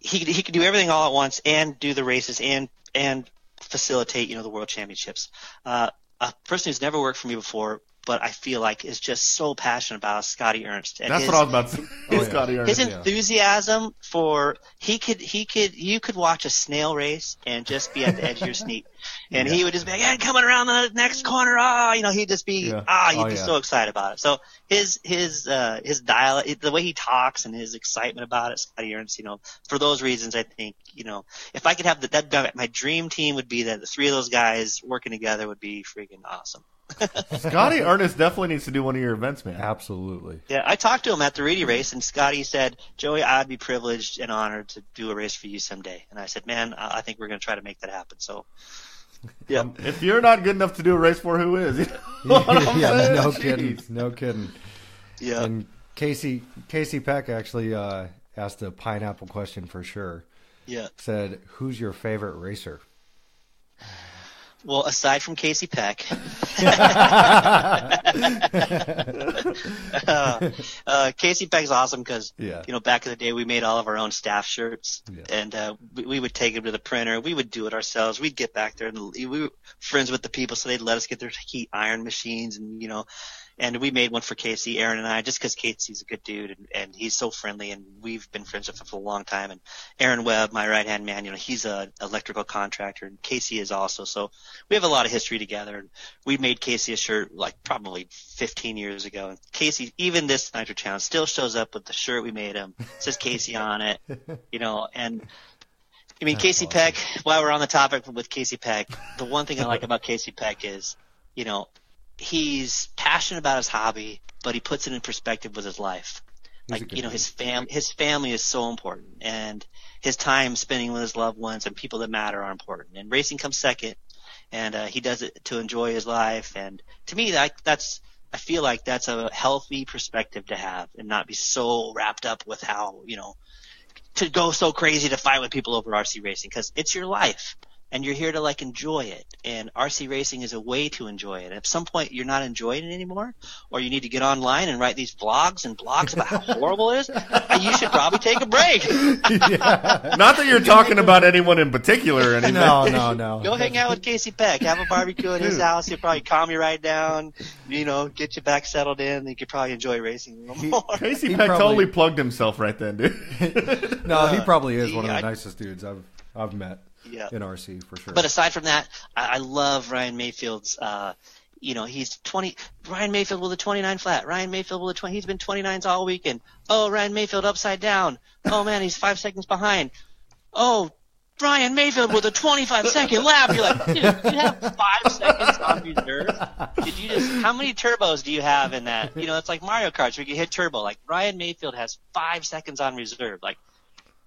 he, he can do everything all at once and do the races and, and facilitate, you know, the world championships. Uh, a person who's never worked for me before, but I feel like is just so passionate about Scotty Ernst. And That's his, what I was about to say. Oh, yeah. Scotty Ernst. his yeah. enthusiasm for he could he could you could watch a snail race and just be at the edge of your seat and he would just be like yeah coming around the next corner ah you know he'd just be Yeah. ah he'd Oh, be yeah. so excited about it so his his uh his dialect the way he talks and his excitement about it Scotty Ernst you know for those reasons I think you know if I could have the, that my dream team would be that the three of those guys working together would be freaking awesome Scotty Ernst definitely needs to do one of your events, man. Absolutely. Yeah, I talked to him at the Reedy race, and Scotty said, "Joey, I'd be privileged and honored to do a race for you someday." And I said, "Man, I I think we're going to try to make that happen." So, yeah, If you're not good enough to do a race for, who is? You know yeah, no Jeez. kidding. No kidding. yeah. And Casey Casey Peck actually uh, asked a pineapple question for sure. Yeah. Said, "Who's your favorite racer?" Well, aside from Casey Peck, uh, uh, Casey Peck's awesome because Yeah. you know back in the day we made all of our own staff shirts, Yeah. and uh, we, we would take them to the printer. We would do it ourselves. We'd get back there and we were friends with the people, so they'd let us get their heat iron machines, and you know, and we made one for Casey, Aaron, and I, just because Casey's a good dude and, and he's so friendly, and we've been friends with him for a long time. And Aaron Webb, my right hand man, you know, he's a electrical contractor, and Casey is also. So we have a lot of history together. And we made Casey a shirt like probably 15 years ago. And Casey, even this Nitro Challenge, still shows up with the shirt we made him. It says Casey on it, you know, and. I mean, That's Casey awesome. Peck, while we're on the topic with Casey Peck, the one thing I like about Casey Peck is, you know, he's passionate about his hobby, but he puts it in perspective with his life. He's like you know, his fam his family is so important, and his time spending with his loved ones and people that matter are important. And racing comes second, and uh, he does it to enjoy his life. And to me, that that's I feel like that's a healthy perspective to have, and not be so wrapped up with how you know to go so crazy to fight with people over RC racing because it's your life and you're here to like enjoy it. And RC racing is a way to enjoy it. And at some point you're not enjoying it anymore, or you need to get online and write these vlogs and blogs about how horrible it is. uh, You should probably take a break. Not that you're talking about anyone in particular or anything. No, no, no. Go hang out with Casey Peck. Have a barbecue at his Dude. house. He'll probably calm you right down. You know, get you back settled in. And you could probably enjoy racing a little more. Casey He Peck probably- totally plugged himself right then, dude. No, he probably is one of the Uh, I- nicest dudes I've I've met Yeah. in RC for sure. But aside from that, I, I love Ryan Mayfield's. Uh, you know, he's 20, Ryan Mayfield with a 29 flat, Ryan Mayfield with a 20, he's been 29s all weekend. Oh, Ryan Mayfield upside down. Oh man, he's five seconds behind. Oh, Ryan Mayfield with a 25 second lap. You're like, dude, you have five seconds on reserve. Did you just, how many turbos do you have in that? You know, it's like Mario Kart where you hit turbo. Like Ryan Mayfield has five seconds on reserve. Like,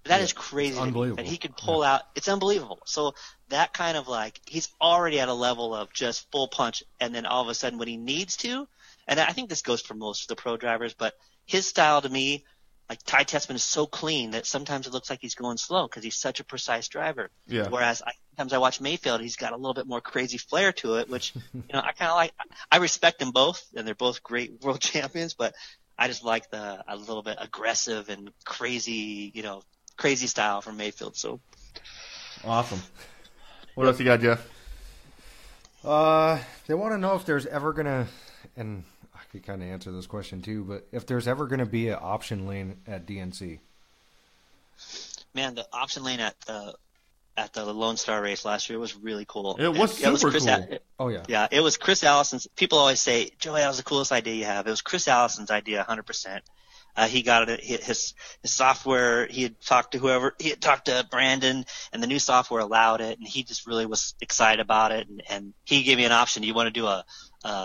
that is crazy. unbelievable. That he could pull out. It's unbelievable. So that kind of like he's already at a level of just full punch, and then all of a sudden when he needs to, and I think this goes for most of the pro drivers, but his style to me, like Ty Tessman is so clean that sometimes it looks like he's going slow because he's such a precise driver. Yeah. Whereas I, sometimes I watch Mayfield, he's got a little bit more crazy flair to it, which you know I kind of like. I respect them both, and they're both great world champions, but I just like the a little bit aggressive and crazy, you know, crazy style from Mayfield. So Awesome. What else you got, Jeff? Uh, they want to know if there's ever gonna, and I could kind of answer this question too, but if there's ever gonna be an option lane at DNC. man, the option lane at the at the Lone Star race last year was really cool. It was And super Chris cool. A- Oh yeah, yeah, it was Chris Allison's. People always say, Joey, that was the coolest idea you have. It was Chris Allison's idea, 100%. Uh, he got it. His his software. He had talked to whoever. He had talked to Brandon, and the new software allowed it. And he just really was excited about it. And, and he gave me an option. Do you want to do a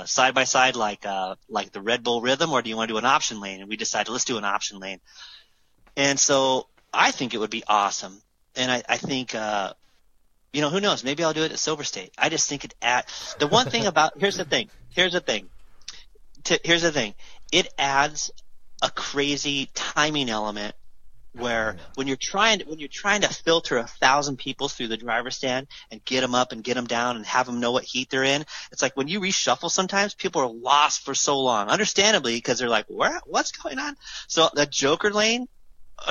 side by side like uh, like the Red Bull Rhythm, or do you want to do an option lane? And we decided let's do an option lane. And so I think it would be awesome. And I, I think uh, you know, who knows? Maybe I'll do it at Silver State. I just think it at the one thing about here's the thing. Here's the thing. T- here's the thing. It adds a crazy timing element where when you're trying to, when you're trying to filter a thousand people through the driver's stand and get them up and get them down and have them know what heat they're in, it's like when you reshuffle. Sometimes people are lost for so long, understandably, because they're like, "Where? What's going on?" So the Joker lane.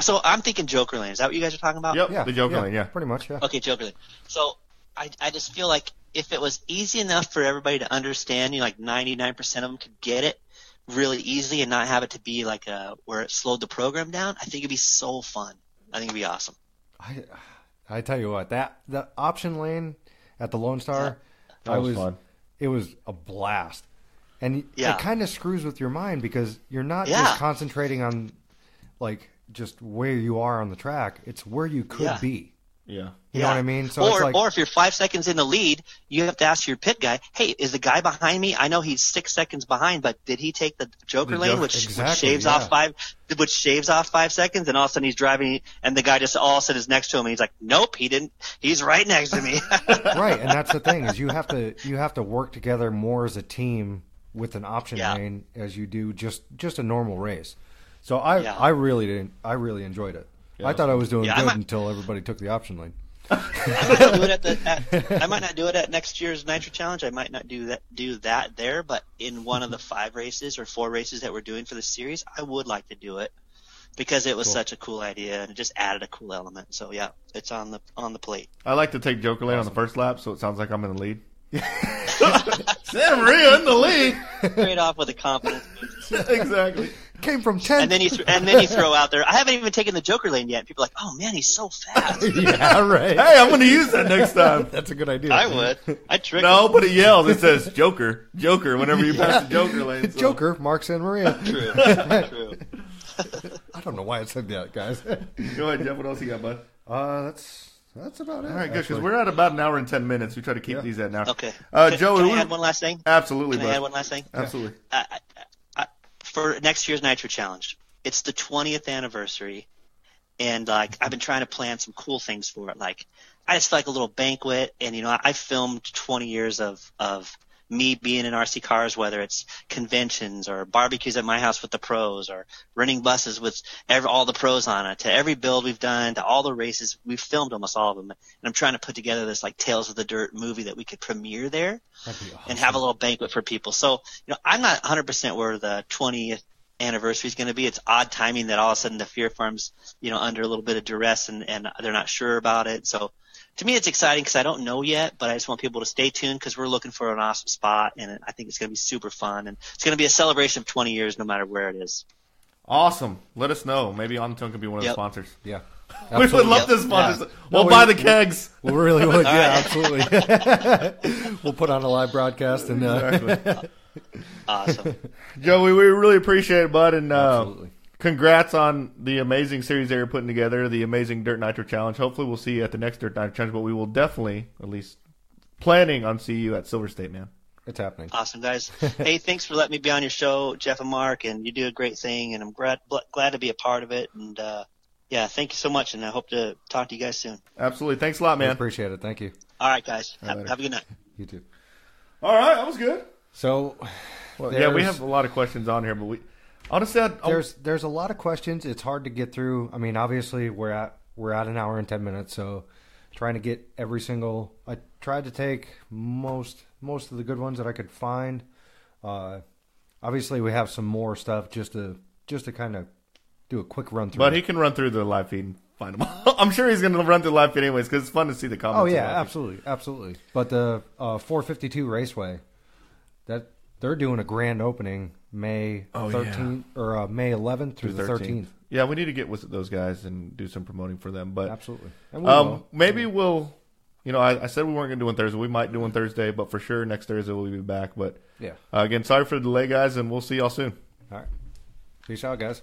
So I'm thinking Joker lane. Is that what you guys are talking about? Yep, yeah, the Joker yeah, lane, yeah. pretty much, yeah. Okay, Joker lane. So I, I just feel like if it was easy enough for everybody to understand, you know, like 99% of them could get it really easily and not have it to be like a, where it slowed the program down, I think it'd be so fun. I think it'd be awesome. I, I tell you what, that the option lane at the Lone Star, That I was was, fun. it was a blast, and Yeah. it kind of screws with your mind because you're not Yeah. just concentrating on like just where you are on the track; it's where you could Yeah. be. Yeah. You know what I mean? So or, it's like, or if you're five seconds in the lead, you have to ask your pit guy, "Hey, is the guy behind me? I know he's six seconds behind, but did he take the Joker The lane, Joker- which, which shaves yeah. off five, which shaves off five seconds, and all of a sudden he's driving, and the guy just all of a sudden is next to him, and he's like, "Nope, he didn't. He's right next to me." right, and that's the thing is you have to you have to work together more as a team with an option Yeah. lane as you do just just a normal race. So I Yeah. I really didn't I really enjoyed it. Yeah, I thought I was doing Yeah, good might- until everybody took the option lane. I might not do it at the. At, I might not do it at next year's Nitro Challenge. I might not do that do that there, but in one of the mm-hmm. five races or four races that we're doing for the series, I would like to do it because it was such a cool idea and it just added a cool element. So yeah, it's on the on the plate. I like to take Joker lane on the first lap, so it sounds like I'm in the lead. Santa Maria in the lead. Straight off with a confidence exactly. Came from 10 And then you th- and then you throw out there. I haven't even taken the Joker lane yet. People are like, oh man, he's so fast. Yeah, right. Hey, I'm going to use that next time. That's a good idea. I would. I trick. No, but it yells. It says Joker, Joker. Whenever you pass the Joker lane, so- Joker, Mark San Maria. True. True. I don't know why I said that, guys. Go ahead, Jeff. What else you got, bud? Uh, that's that's about it. All right, good. Because we're at about an hour and ten minutes. We try to keep Yeah. these at now. Okay. Uh, Can- Joe, can who- I add one last thing? Absolutely, Can I add one last thing? Absolutely. For next year's Nitro Challenge. It's the 20th anniversary, and like I've been trying to plan some cool things for it. Like I just like a little banquet, and you know I filmed 20 years of of me being in RC cars, whether it's conventions or barbecues at my house with the pros, or renting buses with every, all the pros on it. To every build we've done, to all the races, we've filmed almost all of them. And I'm trying to put together this like Tales of the Dirt movie that we could premiere there awesome. and have a little banquet for people. So, you know, I'm not 100% where the 20th anniversary is going to be. It's odd timing that all of a sudden the Fear Farm's, you know, under a little bit of duress and, and they're not sure about it. So to me, it's exciting because I don't know yet, but I just want people to stay tuned because we're looking for an awesome spot and I think it's going to be super fun and it's going to be a celebration of 20 years no matter where it is. Awesome. Let us know. Maybe On Tone can be one of the sponsors. Yeah. We would Absolutely. love to Yeah. sponsor. No, We'll we- buy the kegs. We really would. Yeah, absolutely. we'll put on a live broadcast and uh, Awesome. Joey, we really appreciate it, bud, and uh, Absolutely. Congrats on the amazing series that you're putting together, the amazing Dirt Nitro Challenge. Hopefully, we'll see you at the next Dirt Nitro Challenge, but we will definitely, at least, planning on see you at Silver State, man. it's happening. Awesome, guys. hey, thanks for letting me be on your show, Jeff and Mark, and you do a great thing, and I'm glad glad to be a part of it. And uh, yeah, thank you so much, and I hope to talk to you guys soon. Absolutely, thanks a lot, I man. appreciate it. Thank you. All right, guys. right, Have, later. have a good night. You too. All right, that was good. So Well, yeah, we have a lot of questions on here, but we honestly, I, I, there's there's a lot of questions. It's hard to get through. I mean, obviously we're at we're at an hour and ten minutes, so trying to get every single. I tried to take most most of the good ones that I could find. Uh, obviously, we have some more stuff just to just to kind of do a quick run through. but he can run through the live feed and find them. I'm sure he's going to run through the live feed anyways because it's fun to see the comments. Oh yeah, absolutely, absolutely. But the uh, 452 Raceway, that they're doing a grand opening May Oh, yeah. 13th or uh, May 11th through the 13th. Yeah, we need to get with those guys and do some promoting for them. But Absolutely. And we um, maybe we'll. You know, I, I said we weren't going to do one Thursday. We might do one Thursday, but for sure next Thursday we'll be back. But Yeah. uh, again, sorry for the delay, guys, and we'll see y'all soon. All right. Peace out, guys.